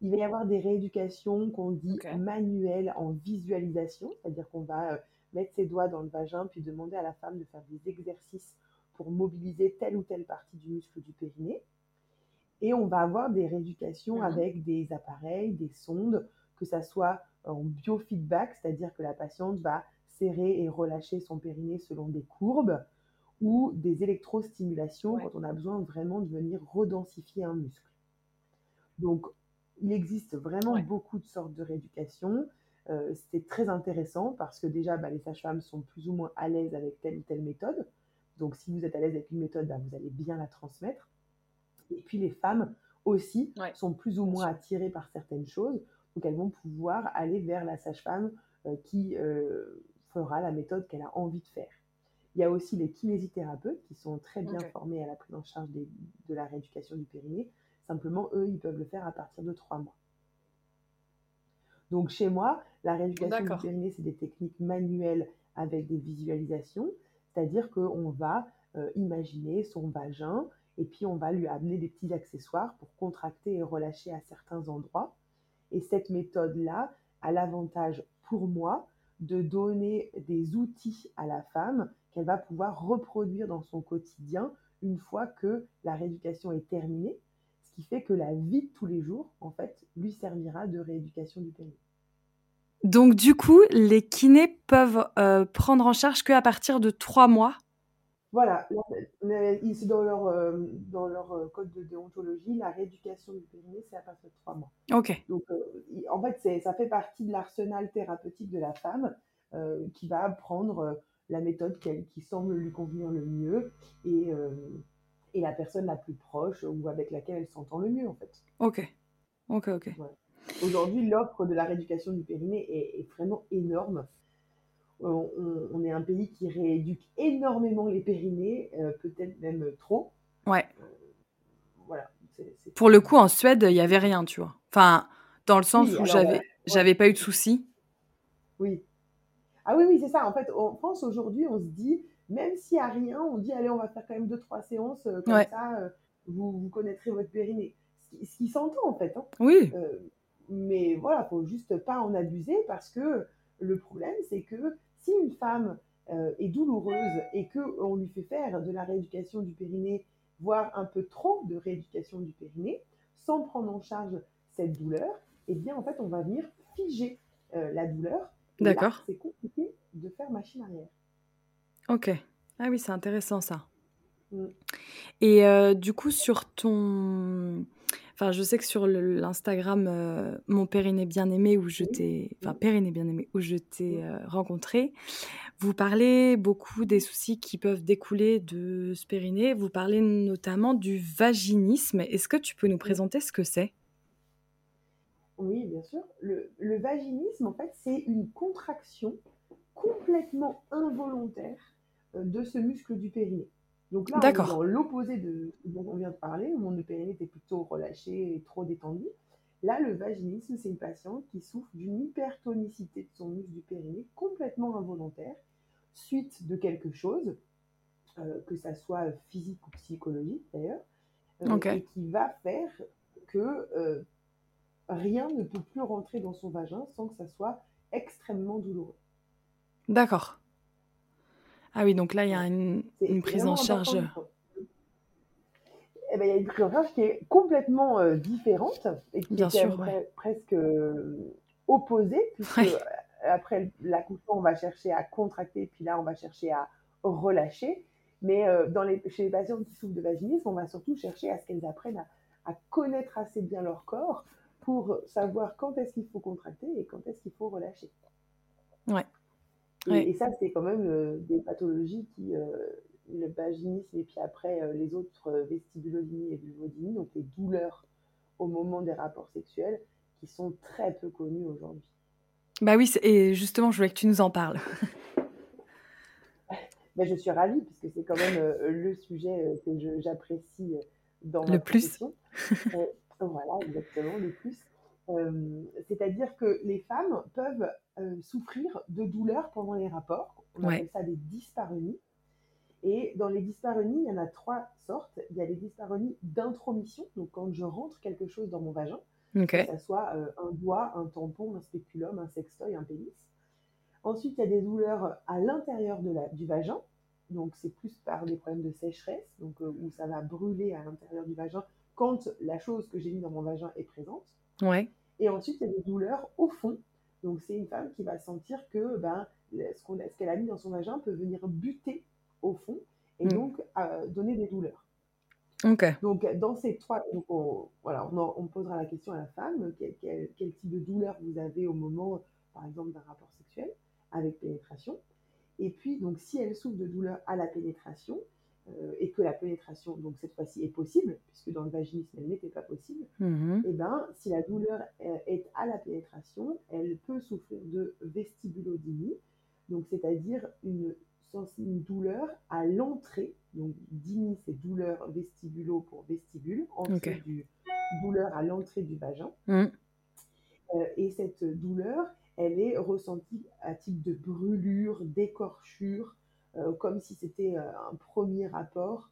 Il va y avoir des rééducations qu'on dit manuelles en visualisation, c'est-à-dire qu'on va euh, mettre ses doigts dans le vagin puis demander à la femme de faire des exercices pour mobiliser telle ou telle partie du muscle du périnée. Et on va avoir des rééducations Mhm. avec des appareils, des sondes, que ça soit en biofeedback, c'est-à-dire que la patiente va serrer et relâcher son périnée selon des courbes, ou des électrostimulations Ouais. quand on a besoin vraiment de venir redensifier un muscle. Donc, il existe vraiment Ouais. beaucoup de sortes de rééducation. Euh, c'est très intéressant parce que déjà, bah, les sages-femmes sont plus ou moins à l'aise avec telle ou telle méthode. Donc, si vous êtes à l'aise avec une méthode, bah, vous allez bien la transmettre. Et puis, les femmes aussi Ouais, sont plus ou moins attirées par certaines choses. Donc, elles vont pouvoir aller vers la sage-femme euh, qui euh, fera la méthode qu'elle a envie de faire. Il y a aussi les kinésithérapeutes qui sont très bien formés à la prise en charge des- de la rééducation du périnée. Simplement, eux, ils peuvent le faire à partir de trois mois. Donc, chez moi, la rééducation du périnée, c'est des techniques manuelles avec des visualisations. C'est-à-dire qu'on va euh, imaginer son vagin et puis on va lui amener des petits accessoires pour contracter et relâcher à certains endroits. Et cette méthode-là a l'avantage pour moi de donner des outils à la femme qu'elle va pouvoir reproduire dans son quotidien une fois que la rééducation est terminée, ce qui fait que la vie de tous les jours, en fait, lui servira de rééducation du périnée. Donc du coup, les kinés peuvent euh, prendre en charge qu'à partir de trois mois? Voilà, c'est dans leur, euh, dans leur euh, code de déontologie, la rééducation du périnée, c'est à partir de trois mois. Ok. Donc, euh, en fait, ça fait partie de l'arsenal thérapeutique de la femme qui va prendre la méthode qui semble lui convenir le mieux et, et la personne la plus proche ou avec laquelle elle s'entend le mieux, en fait. Ok. Ok, ok. Aujourd'hui, l'offre de la rééducation du périnée est, est vraiment énorme. On, on- on est un pays qui rééduque énormément les périnées, euh, peut-être même trop. Ouais. Voilà. c'est- c'est- Pour le coup, en Suède, il n'y avait rien, tu vois. Enfin, dans le sens Oui, où j'avais, ouais. j'avais pas eu de soucis. Oui. Ah oui, oui, c'est ça. En fait, en France, aujourd'hui, on se dit, même s'il n'y a rien, on dit, allez, on va faire quand même deux, trois séances, euh, comme Ouais. ça, euh, vous, vous connaîtrez votre périnée. Ce qui, ce qui s'entend, en fait. hein. Oui. Euh, mais voilà, faut juste pas en abuser parce que le problème, c'est que si une femme est douloureuse et qu'on lui fait faire de la rééducation du périnée, voire un peu trop de rééducation du périnée, sans prendre en charge cette douleur, eh bien, en fait, on va venir figer la douleur. D'accord. C'est compliqué de faire machine arrière. Ok. Ah oui, c'est intéressant ça. Mm. Et euh, du coup, sur ton. Enfin, je sais que sur l'Instagram euh, Mon Périnée Bien-Aimé, où je t'ai. Enfin, Périnée Bien-Aimé, où je t'ai euh, rencontré, vous parlez beaucoup des soucis qui peuvent découler de ce périnée. Vous parlez notamment du vaginisme. Est-ce que tu peux nous présenter ce que c'est? Oui, bien sûr. Le, le vaginisme, en fait, c'est une contraction complètement involontaire de ce muscle du périnée. Donc là, on est dans l'opposé de ce dont on vient de parler, où mon périnée était plutôt relâché et trop détendu. Là, le vaginisme, c'est une patiente qui souffre d'une hypertonicité de son muscle du périnée complètement involontaire, suite de quelque chose, euh, que ça soit physique ou psychologique d'ailleurs, euh, et qui va faire que euh, rien ne peut plus rentrer dans son vagin sans que ça soit extrêmement douloureux. D'accord. Ah oui, donc là, il y a une, prise en charge. Eh ben, il y a une prise en charge qui est complètement euh, différente et qui Bien est presque euh, opposée, puisque euh, après l'accouchement, on va chercher à contracter, puis là, on va chercher à relâcher. Mais dans les, chez les patients qui souffrent de vaginisme, on va surtout chercher à ce qu'elles apprennent à, à, connaître assez bien leur corps pour savoir quand est-ce qu'il faut contracter et quand est-ce qu'il faut relâcher. Ouais. Et, ça, c'est quand même euh, des pathologies qui, euh, le vaginisme et puis après euh, les autres vestibulodynie et vulvodynie, donc les douleurs au moment des rapports sexuels, qui sont très peu connues aujourd'hui. Bah oui, et justement, je voulais que tu nous en parles. Ben, je suis ravie, puisque c'est quand même le sujet que j'apprécie dans le plus. voilà, exactement, le plus. C'est-à-dire que les femmes peuvent euh, souffrir de douleurs pendant les rapports. On appelle ça des dyspareunies. Et dans les dyspareunies, il y en a trois sortes. Il y a les dyspareunies d'intromission, donc quand je rentre quelque chose dans mon vagin, que ce soit euh, un doigt, un tampon, un spéculum, un sextoy, un pénis. Ensuite, il y a des douleurs à l'intérieur du vagin, donc c'est plus par des problèmes de sécheresse, donc euh, où ça va brûler à l'intérieur du vagin quand la chose que j'ai mis dans mon vagin est présente. Ouais. Et ensuite, il y a des douleurs au fond, donc c'est une femme qui va sentir que ben, ce qu'elle a mis dans son vagin peut venir buter au fond et mm. donc euh, donner des douleurs. Donc dans ces trois, donc on, voilà, on, posera la question à la femme quel, quel, type de douleur vous avez au moment, par exemple, d'un rapport sexuel avec pénétration. Et puis donc si elle souffre de douleur à la pénétration, et que la pénétration, donc cette fois-ci, est possible, puisque dans le vaginisme, elle n'était pas possible, mm-hmm. et eh ben, si la douleur est à la pénétration, elle peut souffrir de vestibulodynie, donc c'est-à-dire une, une douleur à l'entrée, donc dynie c'est douleur vestibulo pour vestibule, entrée du, douleur à l'entrée du vagin. Mm. Euh, et cette douleur, elle est ressentie à type de brûlure, d'écorchure, euh, comme si c'était euh, un premier rapport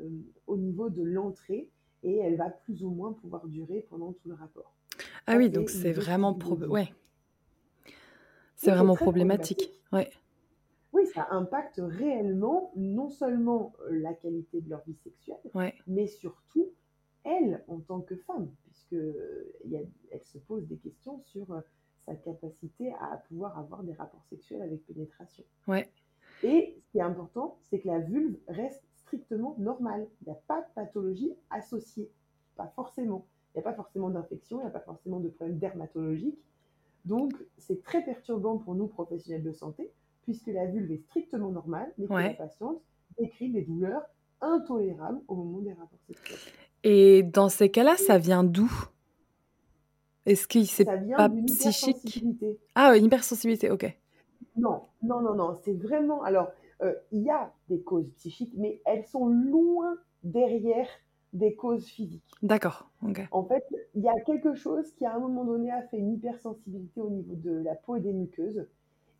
euh, au niveau de l'entrée et elle va plus ou moins pouvoir durer pendant tout le rapport. Ah oui, donc c'est vraiment, ouais. c'est vraiment problématique. Ouais. Oui, ça impacte réellement non seulement la qualité de leur vie sexuelle, mais surtout elle en tant que femme, puisque elle se pose des questions sur sa capacité à pouvoir avoir des rapports sexuels avec pénétration. Ouais. Et ce qui est important, c'est que la vulve reste strictement normale. Il n'y a pas de pathologie associée. Pas forcément. Il n'y a pas forcément d'infection, il n'y a pas forcément de problème dermatologique. Donc, c'est très perturbant pour nous, professionnels de santé, puisque la vulve est strictement normale, mais que la patiente décrit des douleurs intolérables au moment des rapports sexuels. Et dans ces cas-là, ça vient d'où? Est-ce que c'est pas psychique? Ah, une hypersensibilité, ok. Non, non, non, non. C'est vraiment. Alors, euh, il y a des causes psychiques, mais elles sont loin derrière des causes physiques. D'accord. En fait, il y a quelque chose qui, à un moment donné, a fait une hypersensibilité au niveau de la peau et des muqueuses.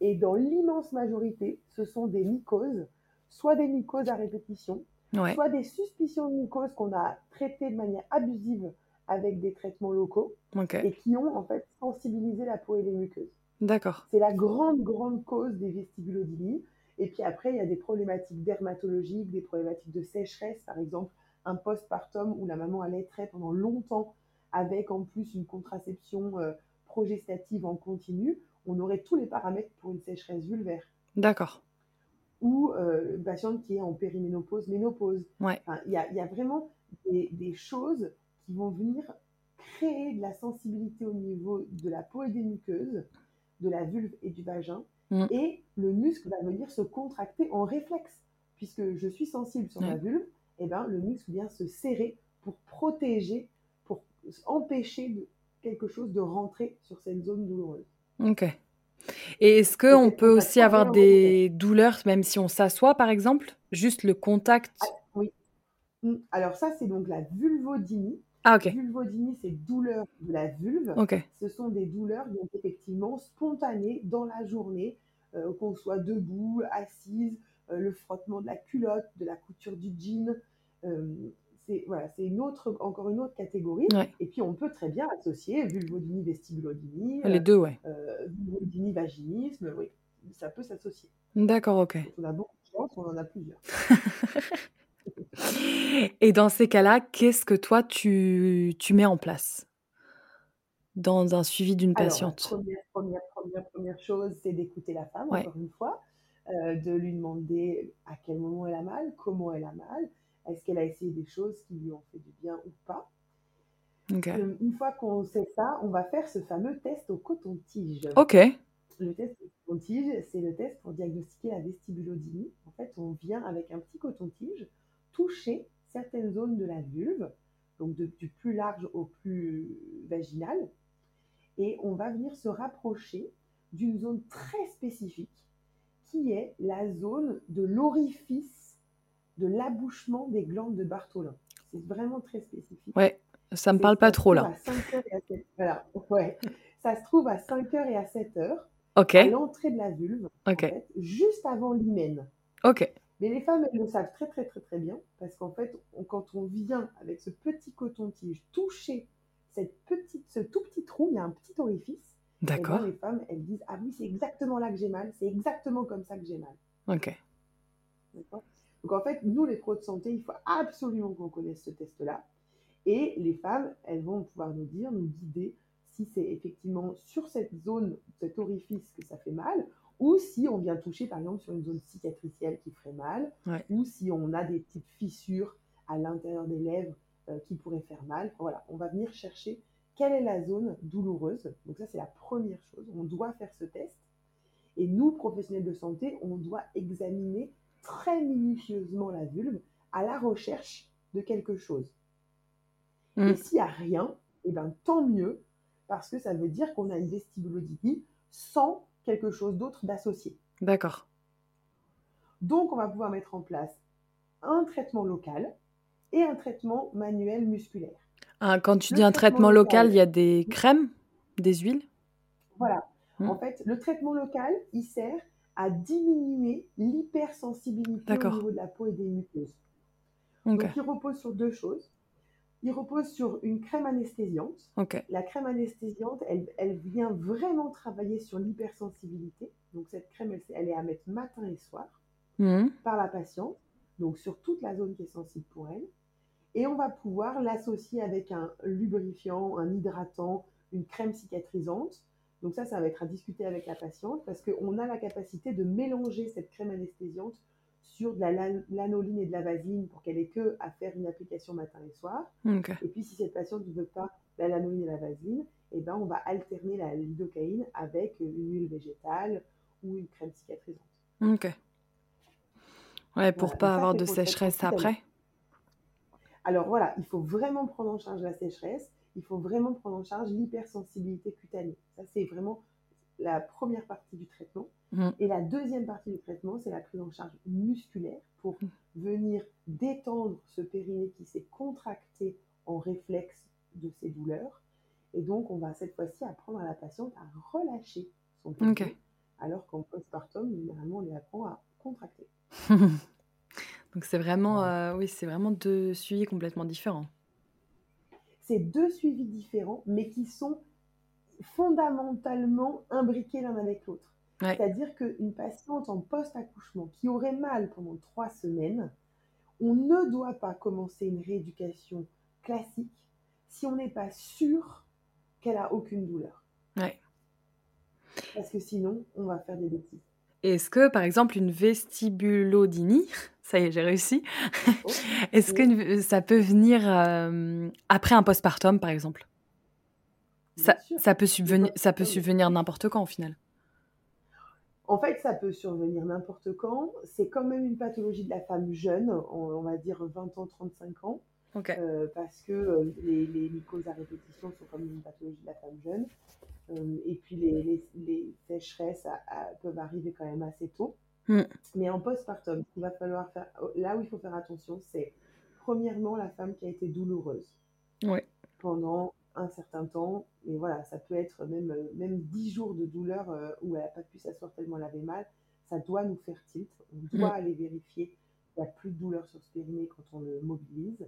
Et dans l'immense majorité, ce sont des mycoses, soit des mycoses à répétition, soit des suspicions de mycoses qu'on a traitées de manière abusive avec des traitements locaux et qui ont en fait sensibilisé la peau et les muqueuses. D'accord. C'est la grande, grande cause des vestibulodynies. Et puis après, il y a des problématiques dermatologiques, des problématiques de sécheresse, par exemple, un postpartum où la maman allaiterait pendant longtemps avec en plus une contraception euh, progestative en continu, on aurait tous les paramètres pour une sécheresse vulvaire. D'accord. Ou euh, une patiente qui est en périménopause, ménopause. Ouais. Il y, a, y, a, vraiment des, des, choses qui vont venir créer de la sensibilité au niveau de la peau et des muqueuses, de la vulve et du vagin. Mm. Et le muscle va venir se contracter en réflexe. Puisque je suis sensible sur ma vulve, et eh ben, le muscle vient se serrer pour protéger, pour empêcher de, quelque chose de rentrer sur cette zone douloureuse. Ok. Et est-ce qu'on peut aussi avoir des douleurs même si on s'assoit, par exemple? Juste le contact? Ah, Oui. Alors ça, c'est donc la vulvodynie. Ah, ok. Vulvodynie, c'est douleur de la vulve. Ok. Ce sont des douleurs donc effectivement spontanées dans la journée, euh, qu'on soit debout, assise, euh, le frottement de la culotte, de la couture du jean. Euh, c'est voilà, c'est une autre, encore une autre catégorie. Ouais. Et puis on peut très bien associer vulvodynie, vestibulodynie, Les deux, ouais. vulvodynie, vaginisme. Oui, ça peut s'associer. D'accord, ok. On a beaucoup de chance, on en a plusieurs. Et dans ces cas-là, qu'est-ce que toi tu, tu mets en place dans un suivi d'une Alors, patiente? la première, première, première, première chose, c'est d'écouter la femme, Ouais. encore une fois, euh, de lui demander à quel moment elle a mal, comment elle a mal, est-ce qu'elle a essayé des choses qui lui ont fait du bien ou pas. Euh, Une fois qu'on sait ça, on va faire ce fameux test au coton-tige. Ok. Le test au coton-tige, c'est le test pour diagnostiquer la vestibulodynie. En fait, on vient avec un petit coton-tige toucher certaines zones de la vulve, donc de- du plus large au plus vaginal, et on va venir se rapprocher d'une zone très spécifique qui est la zone de l'orifice de l'abouchement des glandes de Bartholin. C'est vraiment très spécifique. Ouais, ça me parle pas trop là. à 5 heures et à 7 Voilà, ouais. Ça se trouve à 5h et à 7h, Ok. à l'entrée de la vulve, en Ok. fait, juste avant l'hymen. Ok. Mais les femmes, elles le savent très très très très bien, parce qu'en fait, on- quand on vient avec ce petit coton-tige toucher cette petite, ce tout petit trou, il y a un petit orifice, ben, D'accord. les femmes, elles disent Ah oui, c'est exactement là que j'ai mal, c'est exactement comme ça que j'ai mal. Ok. D'accord? Donc en fait, nous, les pros de santé, il faut absolument qu'on connaisse ce test-là. Et les femmes, elles vont pouvoir nous dire, nous guider si c'est effectivement sur cette zone, cet orifice que ça fait mal, ou si on vient toucher par exemple sur une zone cicatricielle qui ferait mal, Ouais. ou si on a des petites fissures à l'intérieur des lèvres euh, qui pourraient faire mal. Voilà, on va venir chercher quelle est la zone douloureuse. Donc ça, c'est la première chose. On doit faire ce test. Et nous, professionnels de santé, on doit examiner très minutieusement la vulve à la recherche de quelque chose. Mm. Et s'il n'y a rien, eh ben, tant mieux, parce que ça veut dire qu'on a une vestibulodynie sans quelque chose d'autre d'associé. D'accord. Donc, on va pouvoir mettre en place un traitement local et un traitement manuel musculaire. Ah, quand tu Le dis un traitement traitement local, local. il y a des crèmes, des huiles? Voilà. Mm. En fait, le traitement local, il sert à diminuer l'hypersensibilité au niveau de la peau et des muqueuses. Donc, il repose sur deux choses. Il repose sur une crème anesthésiante. Ok. La crème anesthésiante, elle, elle vient vraiment travailler sur l'hypersensibilité. Donc, cette crème, elle, elle est à mettre matin et soir Mhm. par la patiente, donc sur toute la zone qui est sensible pour elle. Et on va pouvoir l'associer avec un lubrifiant, un hydratant, une crème cicatrisante. Donc ça, ça va être à discuter avec la patiente parce qu'on a la capacité de mélanger cette crème anesthésiante sur de la lan- lanoline et de la vaseline pour qu'elle ait que à faire une application matin et soir. Et puis si cette patiente ne veut pas la lanoline et la vaseline, eh ben, on va alterner la lidocaïne avec une huile végétale ou une crème cicatrisante. Ok. Ouais, pour Voilà, pas ça, avoir de sécheresse après. Alors voilà, il faut vraiment prendre en charge la sécheresse, il faut vraiment prendre en charge l'hypersensibilité cutanée. Ça, c'est vraiment la première partie du traitement. Mhm. Et la deuxième partie du traitement, c'est la prise en charge musculaire pour Mhm. venir détendre ce périnée qui s'est contracté en réflexe de ces douleurs. Et donc, on va cette fois-ci apprendre à la patiente à relâcher son périnée, Ok. alors qu'en postpartum, généralement, on les apprend à contracter. Donc c'est vraiment, euh, oui, c'est vraiment deux suivis complètement différents. c'est deux suivis différents, mais qui sont fondamentalement imbriqués l'un avec l'autre. C'est-à-dire qu'une patiente en post-accouchement qui aurait mal pendant trois semaines, on ne doit pas commencer une rééducation classique si on n'est pas sûr qu'elle a aucune douleur. Ouais. Parce que sinon, on va faire des bêtises. Est-ce que, par exemple, une vestibulodynie, ça y est, j'ai réussi, Oh, est-ce que ça peut venir euh, après un postpartum, par exemple? Ça, peut subvenir, ça peut postpartum. subvenir n'importe quand, au final. En fait, ça peut survenir n'importe quand. C'est quand même une pathologie de la femme jeune, on, on va dire 20 ans, 35 ans, euh, parce que euh, les, les mycoses à répétition sont quand même une pathologie de la femme jeune. Euh, et puis les, les, les sécheresses à- à- peuvent arriver quand même assez tôt. Mm. Mais en postpartum, qu'il va falloir faire, là où il faut faire attention, c'est premièrement la femme qui a été douloureuse Ouais. pendant un certain temps. Mais voilà, ça peut être même, euh, même 10 jours de douleur euh, où elle n'a pas pu s'asseoir tellement elle avait mal. Ça doit nous faire tilt. On doit aller vérifier qu'il n'y a plus de douleur sur ce périnée quand on le mobilise.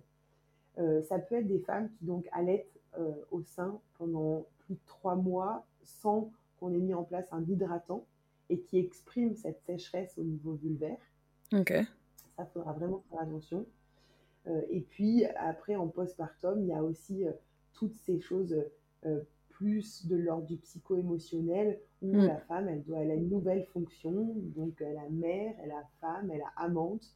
Euh, ça peut être des femmes qui donc allaitent euh, au sein pendant plus de trois mois sans qu'on ait mis en place un hydratant et qui expriment cette sécheresse au niveau vulvaire. Ok. Ça faudra vraiment faire attention. Et puis après, en postpartum, il y a aussi toutes ces choses euh, plus de l'ordre du psycho-émotionnel où Mm. la femme, elle, doit, elle a une nouvelle fonction. Donc elle a mère, elle a femme, elle a amante.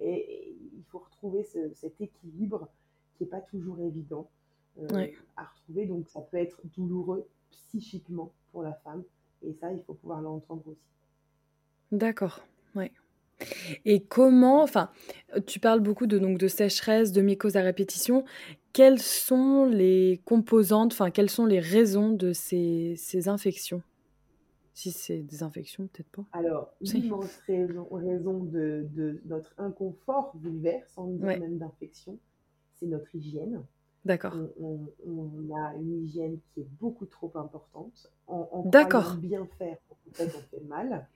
Et, et il faut retrouver ce- cet équilibre qui n'est pas toujours évident euh, à retrouver. Donc ça peut être douloureux psychiquement pour la femme. Et ça, il faut pouvoir l'entendre aussi. D'accord. Ouais. Et comment, enfin, tu parles beaucoup de, donc, de sécheresse, de mycose à répétition. Quelles sont les composantes, enfin, quelles sont les raisons de ces, ces infections? Si c'est des infections, peut-être pas. Alors, l'immense raison, raison de, de notre inconfort vulvaire, sans dire Ouais. même d'infection, c'est notre hygiène. D'accord. On, on- on a une hygiène qui est beaucoup trop importante. En, en D'accord. bien faire, en fait, on fait mal.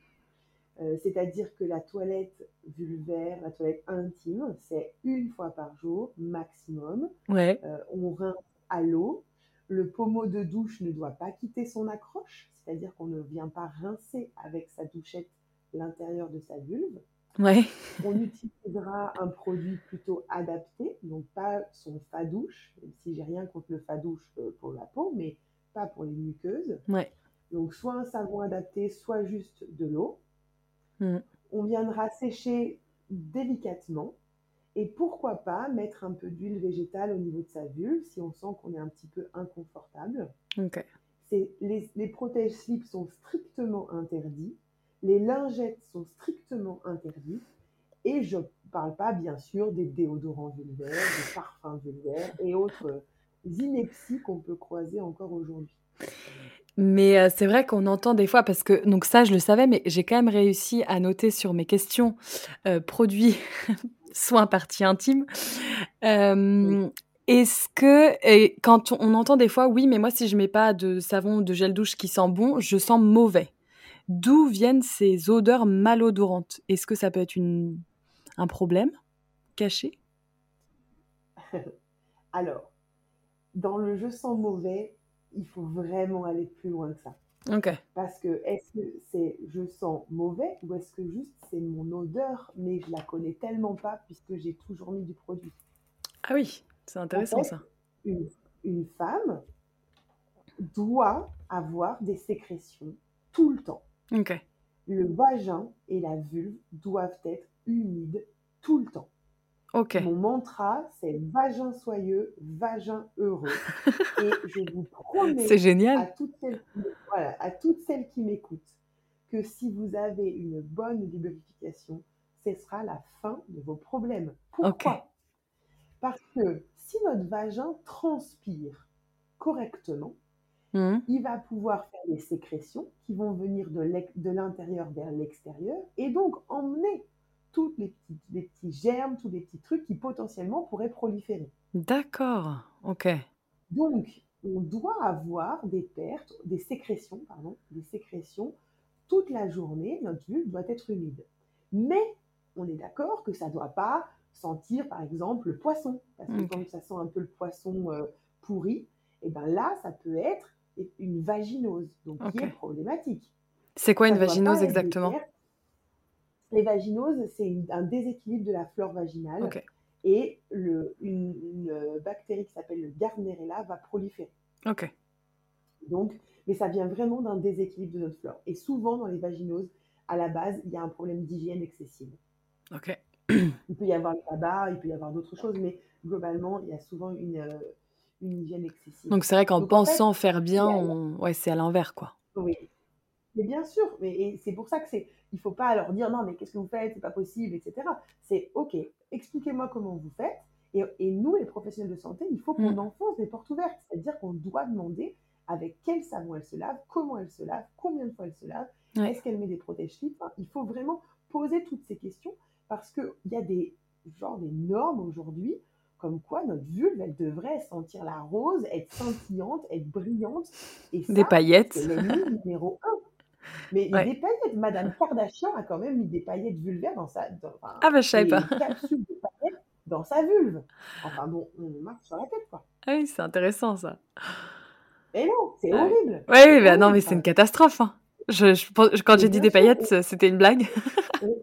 Euh, C'est-à-dire que la toilette vulvaire, la toilette intime, c'est une fois par jour maximum. Ouais. Euh, on rince à l'eau. Le pommeau de douche ne doit pas quitter son accroche, c'est-à-dire qu'on ne vient pas rincer avec sa douchette l'intérieur de sa vulve. Ouais. On utilisera un produit plutôt adapté, donc pas son fadouche, même si j'ai rien contre le fadouche euh, pour la peau, mais pas pour les muqueuses. Ouais. Donc soit un savon adapté, soit juste de l'eau. Mm. On viendra sécher délicatement. Et pourquoi pas mettre un peu d'huile végétale au niveau de sa vulve si on sent qu'on est un petit peu inconfortable. Les, les protège-slips sont strictement interdits. Les lingettes sont strictement interdites. Et je ne parle pas, bien sûr, des déodorants vulvaires, des parfums vulvaires et autres inepties qu'on peut croiser encore aujourd'hui. Mais euh, c'est vrai qu'on entend des fois, parce que, donc ça, je le savais, mais j'ai quand même réussi à noter sur mes questions euh, produits, soins partie intime. Euh, Est-ce que, et quand on, on entend des fois, oui, mais moi, si je mets pas de savon ou de gel douche qui sent bon, je sens mauvais. D'où viennent ces odeurs malodorantes? Est-ce que ça peut être une, un problème caché? Alors, dans le je sens mauvais, il faut vraiment aller plus loin que ça. Parce que est-ce que c'est je sens mauvais ou est-ce que juste c'est mon odeur, mais je la connais tellement pas puisque j'ai toujours mis du produit? Ah oui, c'est intéressant fait, ça. Une, une femme doit avoir des sécrétions tout le temps. Le vagin et la vulve doivent être humides tout le temps. Mon mantra, c'est vagin soyeux, vagin heureux. et je vous promets C'est à toutes, celles, voilà, à toutes celles qui m'écoutent que si vous avez une bonne lubrification, ce sera la fin de vos problèmes. Pourquoi? Parce que si notre vagin transpire correctement, Mhm. il va pouvoir faire des sécrétions qui vont venir de l'intérieur vers l'extérieur et donc emmener tous les petits, les petits germes, tous les petits trucs qui potentiellement pourraient proliférer. D'accord. Ok. Donc, on doit avoir des pertes, des sécrétions, pardon, des sécrétions toute la journée. Notre vulve doit être humide. Mais on est d'accord que ça ne doit pas sentir, par exemple, le poisson. Parce que quand ça sent un peu le poisson euh, pourri, et ben là, ça peut être une vaginose, donc qui est problématique. C'est quoi Ça une vaginose exactement? Les vaginoses, c'est un déséquilibre de la flore vaginale et le, une, une, bactérie qui s'appelle le Gardnerella va proliférer. ok, Donc, mais ça vient vraiment d'un déséquilibre de notre flore. Et souvent, dans les vaginoses, à la base, il y a un problème d'hygiène excessive. ok. Il peut y avoir le tabac, il peut y avoir d'autres choses, mais globalement, il y a souvent une, euh, une hygiène excessive. Donc c'est vrai qu'en Donc, en fait, pensant faire bien, on... ouais, c'est à l'envers, quoi. Oui. Mais bien sûr, mais et c'est pour ça que c'est, il faut pas leur dire non, mais qu'est-ce que vous faites, c'est pas possible, etc. C'est ok, expliquez-moi comment vous faites. Et, et nous, les professionnels de santé, il faut qu'on Mm. enfonce des portes ouvertes. C'est-à-dire qu'on doit demander avec quel savon elle se lave, comment elle se lave, combien de fois elle se lave, Ouais. est-ce qu'elle met des protège-slips. Enfin, il faut vraiment poser toutes ces questions parce qu'il y a des, genre, des normes aujourd'hui comme quoi notre vulve, elle devrait sentir la rose, être scintillante, être brillante. Et ça, Des paillettes. c'est l'ennemi numéro un. Mais Ouais. des paillettes, Madame Kardashian a quand même mis des paillettes vulvaires dans sa. Dans, enfin, Ah bah je savais pas. capsules de paillettes dans sa vulve. Enfin bon, on marche sur la tête, quoi. Ah oui, c'est intéressant ça. Et non, c'est Ouais. horrible. Ouais, oui, bah horrible, non, mais c'est une catastrophe. hein. Je, je pense- quand j'ai dit des paillettes, c'était une blague.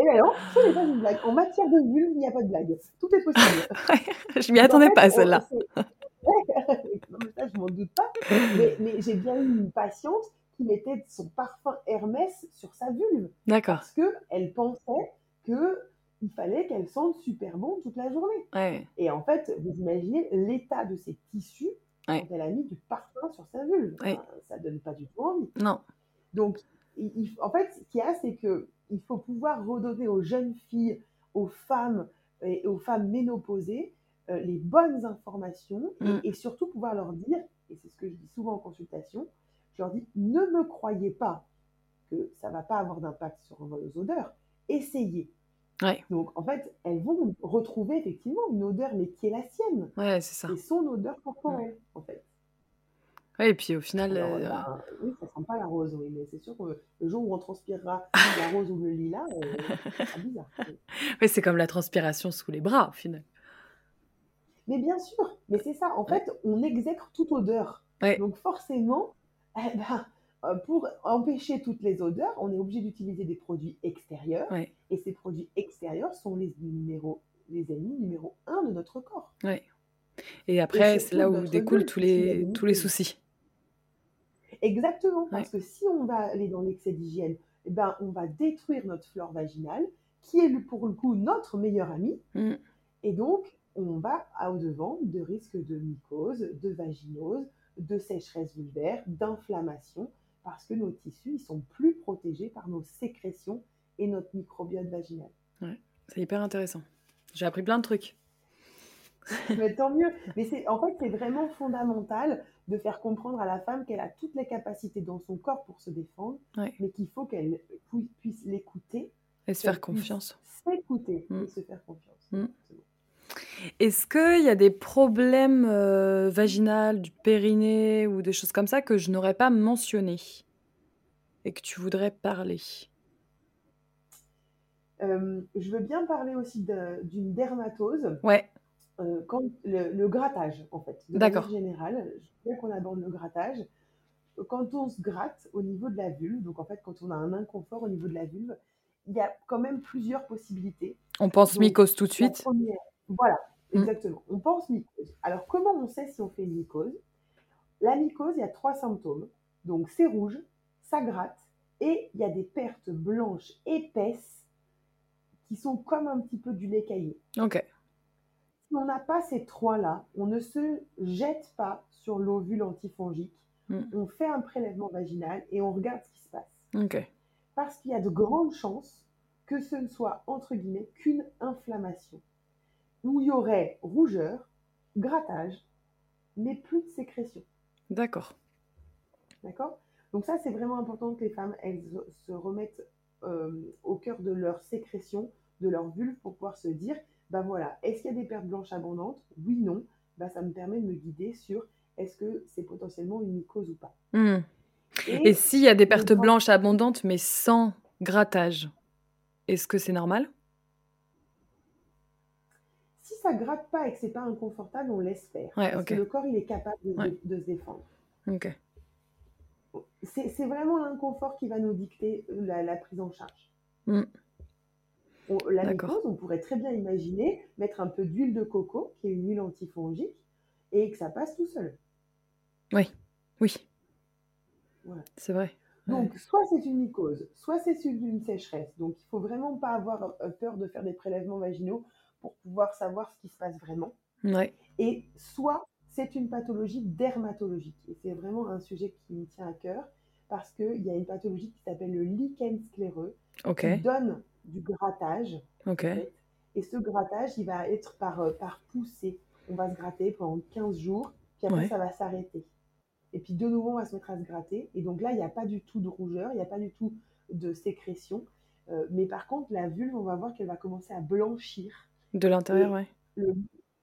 Et bien non, ce n'est pas une blague. En matière de vulve, il n'y a pas de blague. Tout est possible. je m'y Donc, en attendais fait, pas celle-là. Ouais, non, mais ça, je m'en doute pas. Mais, mais j'ai bien eu une patiente qui mettait son parfum Hermès sur sa vulve D'accord. parce qu'elle pensait qu'il fallait qu'elle sente super bon toute la journée. Ouais. Et en fait, vous imaginez l'état de ses tissus Ouais. quand elle a mis du parfum sur sa vulve. Ouais. Enfin, ça donne pas du tout envie. Non. Donc, il- il- en fait, ce qu'il y a, c'est que il faut pouvoir redonner aux jeunes filles, aux femmes et aux femmes ménopausées euh, les bonnes informations et, Mm. et surtout pouvoir leur dire, et c'est ce que je dis souvent en consultation, je leur dis ne me croyez pas que ça va pas avoir d'impact sur vos odeurs, essayez. Ouais. Donc, en fait, elles vont retrouver effectivement une odeur, mais qui est la sienne, Ouais, c'est ça. et son odeur corporelle, en fait. Ouais, et puis au final, Alors, euh, ben, oui, ça sent pas la rose, oui, mais c'est sûr que le jour où on transpirera la rose ou le lilas, euh, sera bizarre. ouais, c'est comme la transpiration sous les bras au final. Mais bien sûr, mais c'est ça. En fait, on exècre toute odeur. Ouais. Donc forcément, eh ben, euh, pour empêcher toutes les odeurs, on est obligé d'utiliser des produits extérieurs. Ouais. Et ces produits extérieurs sont les numéros, les ennemis numéro un de notre corps. Et après, c'est là où découlent tous les, tous les soucis. Exactement, parce que si on va aller dans l'excès d'hygiène, eh ben, on va détruire notre flore vaginale, qui est pour le coup notre meilleur ami, Mm. et donc on va au-devant de risques de mycose, de vaginose, de sécheresse vulvaire, d'inflammation, parce que nos tissus ils sont plus protégés par nos sécrétions et notre microbiote vaginal. C'est hyper intéressant. J'ai appris plein de trucs. Mais tant mieux. Mais c'est, en fait, c'est vraiment fondamental de faire comprendre à la femme qu'elle a toutes les capacités dans son corps pour se défendre, Ouais. mais qu'il faut qu'elle pu- puisse l'écouter, Et se faire confiance. s'écouter Mm. et se faire confiance. Mm. Est-ce qu'il y a des problèmes euh, vaginaux, du périnée ou des choses comme ça que je n'aurais pas mentionné et que tu voudrais parler? Euh, je veux bien parler aussi d'une dermatose, Ouais, euh, quand le, le grattage, en fait. D'accord. générale, je veux qu'on aborde le grattage. Quand on se gratte au niveau de la vulve, donc en fait, quand on a un inconfort au niveau de la vulve, il y a quand même plusieurs possibilités. on pense Donc, mycose tout de La suite? première, voilà, Mm. exactement. On pense mycose. Alors, comment on sait si on fait une mycose? La mycose, il y a trois symptômes. Donc, c'est rouge, ça gratte, et il y a des pertes blanches épaisses qui sont comme un petit peu du lait caillé. Ok, Si on n'a pas ces trois-là, on ne se jette pas sur l'ovule antifongique. Mm. On fait un prélèvement vaginal et on regarde ce qui se passe. ok. Parce qu'il y a de grandes chances que ce ne soit, entre guillemets, qu'une inflammation. Où il y aurait rougeur, grattage, mais plus de sécrétion. D'accord. D'accord? Donc ça, c'est vraiment important que les femmes, elles se remettent euh, au cœur de leur sécrétion, de leur vulve, pour pouvoir se dire, ben voilà, est-ce qu'il y a des pertes blanches abondantes? Oui, non. Ben, ça me permet de me guider sur est-ce que c'est potentiellement une mycose ou pas? Hmm. Et s'il y a des pertes blanches abondantes mais sans grattage, est-ce que c'est normal? Si ça gratte pas et que c'est pas inconfortable, on laisse faire. Ouais, parce ok. que le corps, il est capable de, Ouais. de se défendre. Ok. c'est vraiment l'inconfort qui va nous dicter la, la prise en charge. Mm. On- la mycose, on pourrait très bien imaginer mettre un peu d'huile de coco, qui est une huile antifongique, et que ça passe tout seul. Oui. Voilà. C'est vrai. Donc, soit c'est une mycose, soit c'est une sécheresse. Donc, il faut vraiment pas avoir euh, peur de faire des prélèvements vaginaux pour pouvoir savoir ce qui se passe vraiment. Ouais. Et soit c'est une pathologie dermatologique. Et c'est vraiment un sujet qui me tient à cœur parce qu'il y a une pathologie qui s'appelle le lichen scléreux Ok. qui donne du grattage. Ok. en fait. Et ce grattage, il va être par, euh, par poussée. On va se gratter pendant 15 jours, puis après Ouais. ça va s'arrêter. Et puis de nouveau, on va se mettre à se gratter. Et donc là, il n'y a pas du tout de rougeur, il n'y a pas du tout de sécrétion. Euh, mais par contre, la vulve, on va voir qu'elle va commencer à blanchir. De l'intérieur. Le-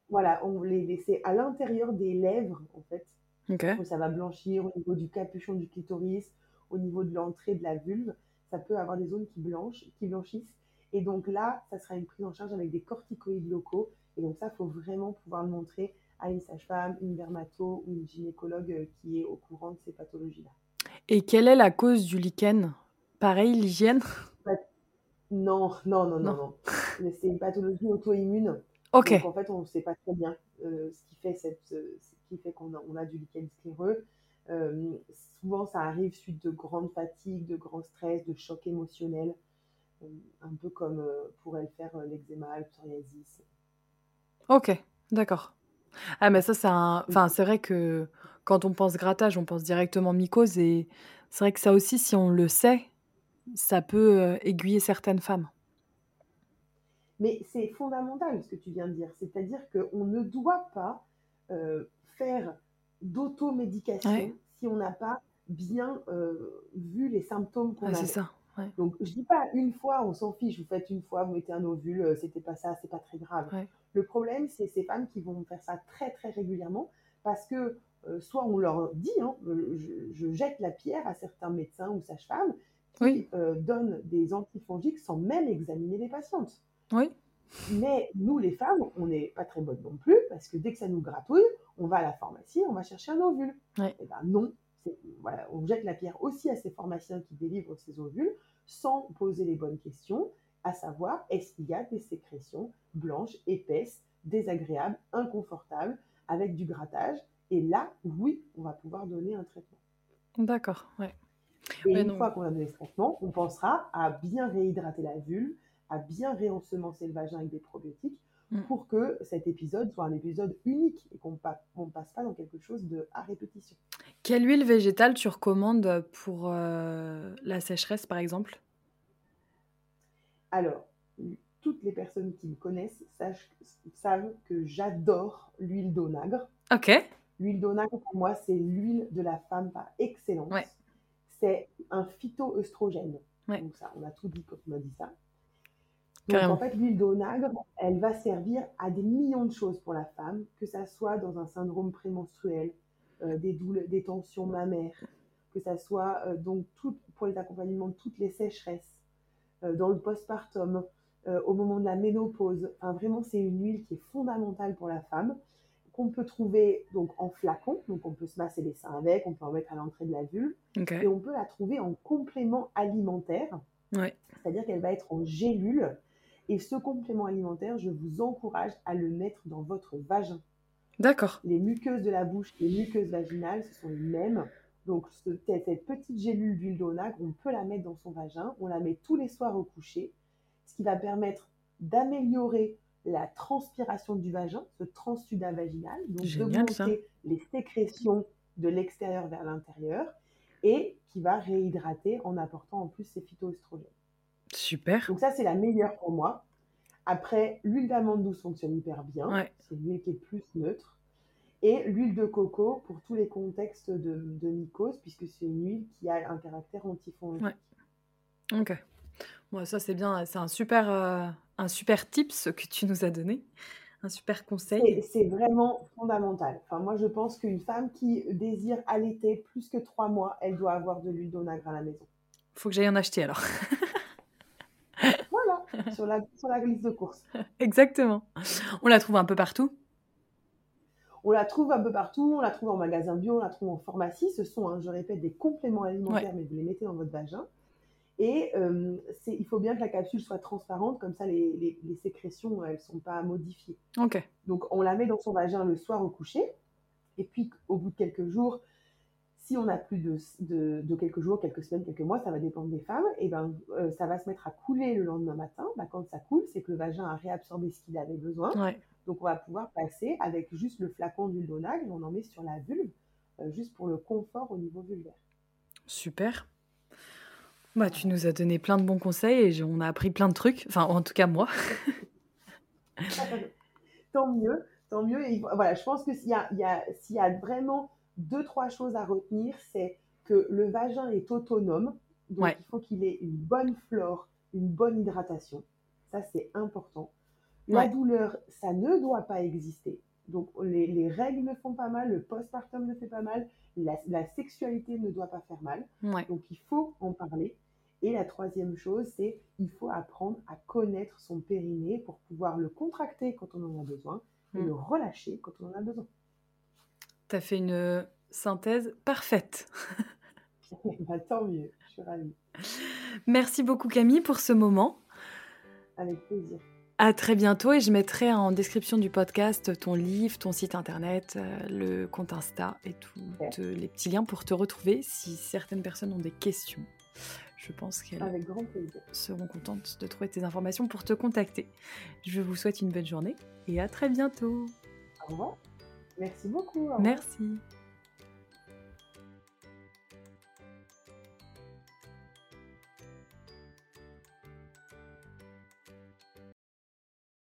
voilà, on les laisser à l'intérieur des lèvres, en fait, Ok. où ça va blanchir au niveau du capuchon du clitoris, au niveau de l'entrée de la vulve. Ça peut avoir des zones qui, blanchent, qui blanchissent. Et donc là, ça sera une prise en charge avec des corticoïdes locaux. Et donc ça, il faut vraiment pouvoir le montrer à une sage-femme, une dermato ou une gynécologue euh, qui est au courant de ces pathologies-là. Et quelle est la cause du lichen? Pareil, l'hygiène? Non, non, non, non, Non. Mais c'est une pathologie auto-immune. Ok. Donc en fait, on ne sait pas très bien euh, ce qui fait, cette, euh, ce qui fait qu'on a, on a du lichen scléreux. Euh, souvent, ça arrive suite de grandes fatigues, de grands stress, de chocs émotionnels, euh, un peu comme pourrait le faire l'eczéma, le psoriasis. Ok. D'accord. Ah, mais ça, c'est un. Enfin, c'est vrai que quand on pense grattage, on pense directement mycose. Et c'est vrai que ça aussi, si on le sait, ça peut euh, aiguiller certaines femmes. Mais c'est fondamental ce que tu viens de dire, c'est-à-dire qu'on ne doit pas euh, faire d'automédication Ouais. si on n'a pas bien euh, vu les symptômes qu'on Ah, a. c'est ça. Ouais. Donc, je dis pas une fois, on s'en fiche, vous faites une fois, vous mettez un ovule, c'était pas ça, c'est pas très grave. Ouais. Le problème, c'est ces femmes qui vont faire ça très très régulièrement parce que euh, soit on leur dit, hein, je, je jette la pierre à certains médecins ou sages-femmes qui Oui. euh, donnent des antifongiques sans même examiner les patientes. Oui. Mais nous, les femmes, on n'est pas très bonnes non plus, parce que dès que ça nous gratouille, on va à la pharmacie, on va chercher un ovule. Ouais. Et ben non, voilà, on jette la pierre aussi à ces pharmaciens qui délivrent ces ovules sans poser les bonnes questions, à savoir est-ce qu'il y a des sécrétions blanches, épaisses, désagréables, inconfortables, avec du grattage? Et là, oui, on va pouvoir donner un traitement. D'accord. Ouais. Et Ouais, une non. fois qu'on a donné ce traitement, on pensera à bien réhydrater la vulve, à bien réensemencer le vagin avec des probiotiques Mm. pour que cet épisode soit un épisode unique et qu'on ne passe pas dans quelque chose de à répétition. Quelle huile végétale tu recommandes pour euh, la sécheresse, par exemple? Alors, toutes les personnes qui me connaissent sachent- savent que j'adore l'huile d'onagre. Ok. L'huile d'onagre, pour moi, c'est l'huile de la femme par excellence. Ouais. C'est un phytoœstrogène. Ouais. Donc ça, on a tout dit quand on a dit ça. Donc Carrément. en fait, l'huile d'onagre, elle va servir à des millions de choses pour la femme, que ça soit dans un syndrome prémenstruel, euh, des, douleurs, des tensions mammaires, que ça soit euh, donc tout, pour les accompagnements de toutes les sécheresses, euh, dans le postpartum, au moment de la ménopause. Enfin, vraiment, c'est une huile qui est fondamentale pour la femme, qu'on peut trouver donc en flacon, donc on peut se masser les seins avec, on peut en mettre à l'entrée de la vulve, et on peut la trouver en complément alimentaire, Ouais. c'est-à-dire qu'elle va être en gélule. Et ce complément alimentaire, je vous encourage à le mettre dans votre vagin. D'accord. Les muqueuses de la bouche, les muqueuses vaginales, ce sont les mêmes. Donc ce- cette petite gélule d'huile d'onagre, on peut la mettre dans son vagin. On la met tous les soirs au coucher, ce qui va permettre d'améliorer la transpiration du vagin, ce transsudat vaginal, donc Génial, ça. d'augmenter les sécrétions de l'extérieur vers l'intérieur et qui va réhydrater en apportant en plus ces phytoestrogènes. Super. Donc ça, c'est la meilleure pour moi. Après, l'huile d'amande douce fonctionne hyper bien. Ouais. C'est une huile qui est plus neutre. Et l'huile de coco pour tous les contextes de, de mycose, puisque c'est une huile qui a un caractère antifongique. Ouais. Ok. Bon, ça c'est bien. C'est un super, euh, un super tips que tu nous as donné. Un super conseil. c'est vraiment fondamental. Enfin, moi, je pense qu'une femme qui désire allaiter plus que trois mois, elle doit avoir de l'huile d'onagre à la maison. Faut que j'aille en acheter alors. Voilà, sur la, sur la liste de courses. Exactement. On la trouve un peu partout? On la trouve un peu partout, on la trouve en magasin bio, on la trouve en pharmacie. Ce sont, hein, je répète, des compléments alimentaires, mais vous les mettez dans votre vagin. Et euh, il faut bien que la capsule soit transparente, comme ça les, les, sécrétions, elles ne sont pas modifiées. Ok. Donc on la met dans son vagin le soir au coucher. Et puis au bout de quelques jours, si on a plus de, de, quelques jours, quelques semaines, quelques mois, ça va dépendre des femmes, et ben euh, ça va se mettre à couler le lendemain matin. Ben, quand ça coule, c'est que le vagin a réabsorbé ce qu'il avait besoin. Donc on va pouvoir passer avec juste le flacon d'huile d'onag, on en met sur la vulve, euh, juste pour le confort au niveau vulvaire. Super. Bah, tu nous as donné plein de bons conseils et on a appris plein de trucs. Enfin, en tout cas, moi. tant mieux, tant mieux. Et voilà, je pense que s'il y a, y, y a vraiment deux, trois choses à retenir, c'est que le vagin est autonome. Donc, il faut qu'il ait une bonne flore, une bonne hydratation. Ça, c'est important. La douleur, ça ne doit pas exister. Donc, les, les, règles ne font pas mal, le postpartum ne fait pas mal, la, la sexualité ne doit pas faire mal. Donc, il faut en parler. Et la troisième chose, c'est il faut apprendre à connaître son périnée pour pouvoir le contracter quand on en a besoin et mm. le relâcher quand on en a besoin. Tu as fait une synthèse parfaite. bah, tant mieux, je suis ravie. Merci beaucoup Camille pour ce moment. Avec plaisir. À très bientôt et je mettrai en description du podcast ton livre, ton site internet, euh, le compte Insta et tous les petits liens pour te retrouver si certaines personnes ont des questions je pense qu'elles seront contentes de trouver tes informations pour te contacter. Je vous souhaite une bonne journée et à très bientôt. Au revoir. Merci beaucoup. Merci.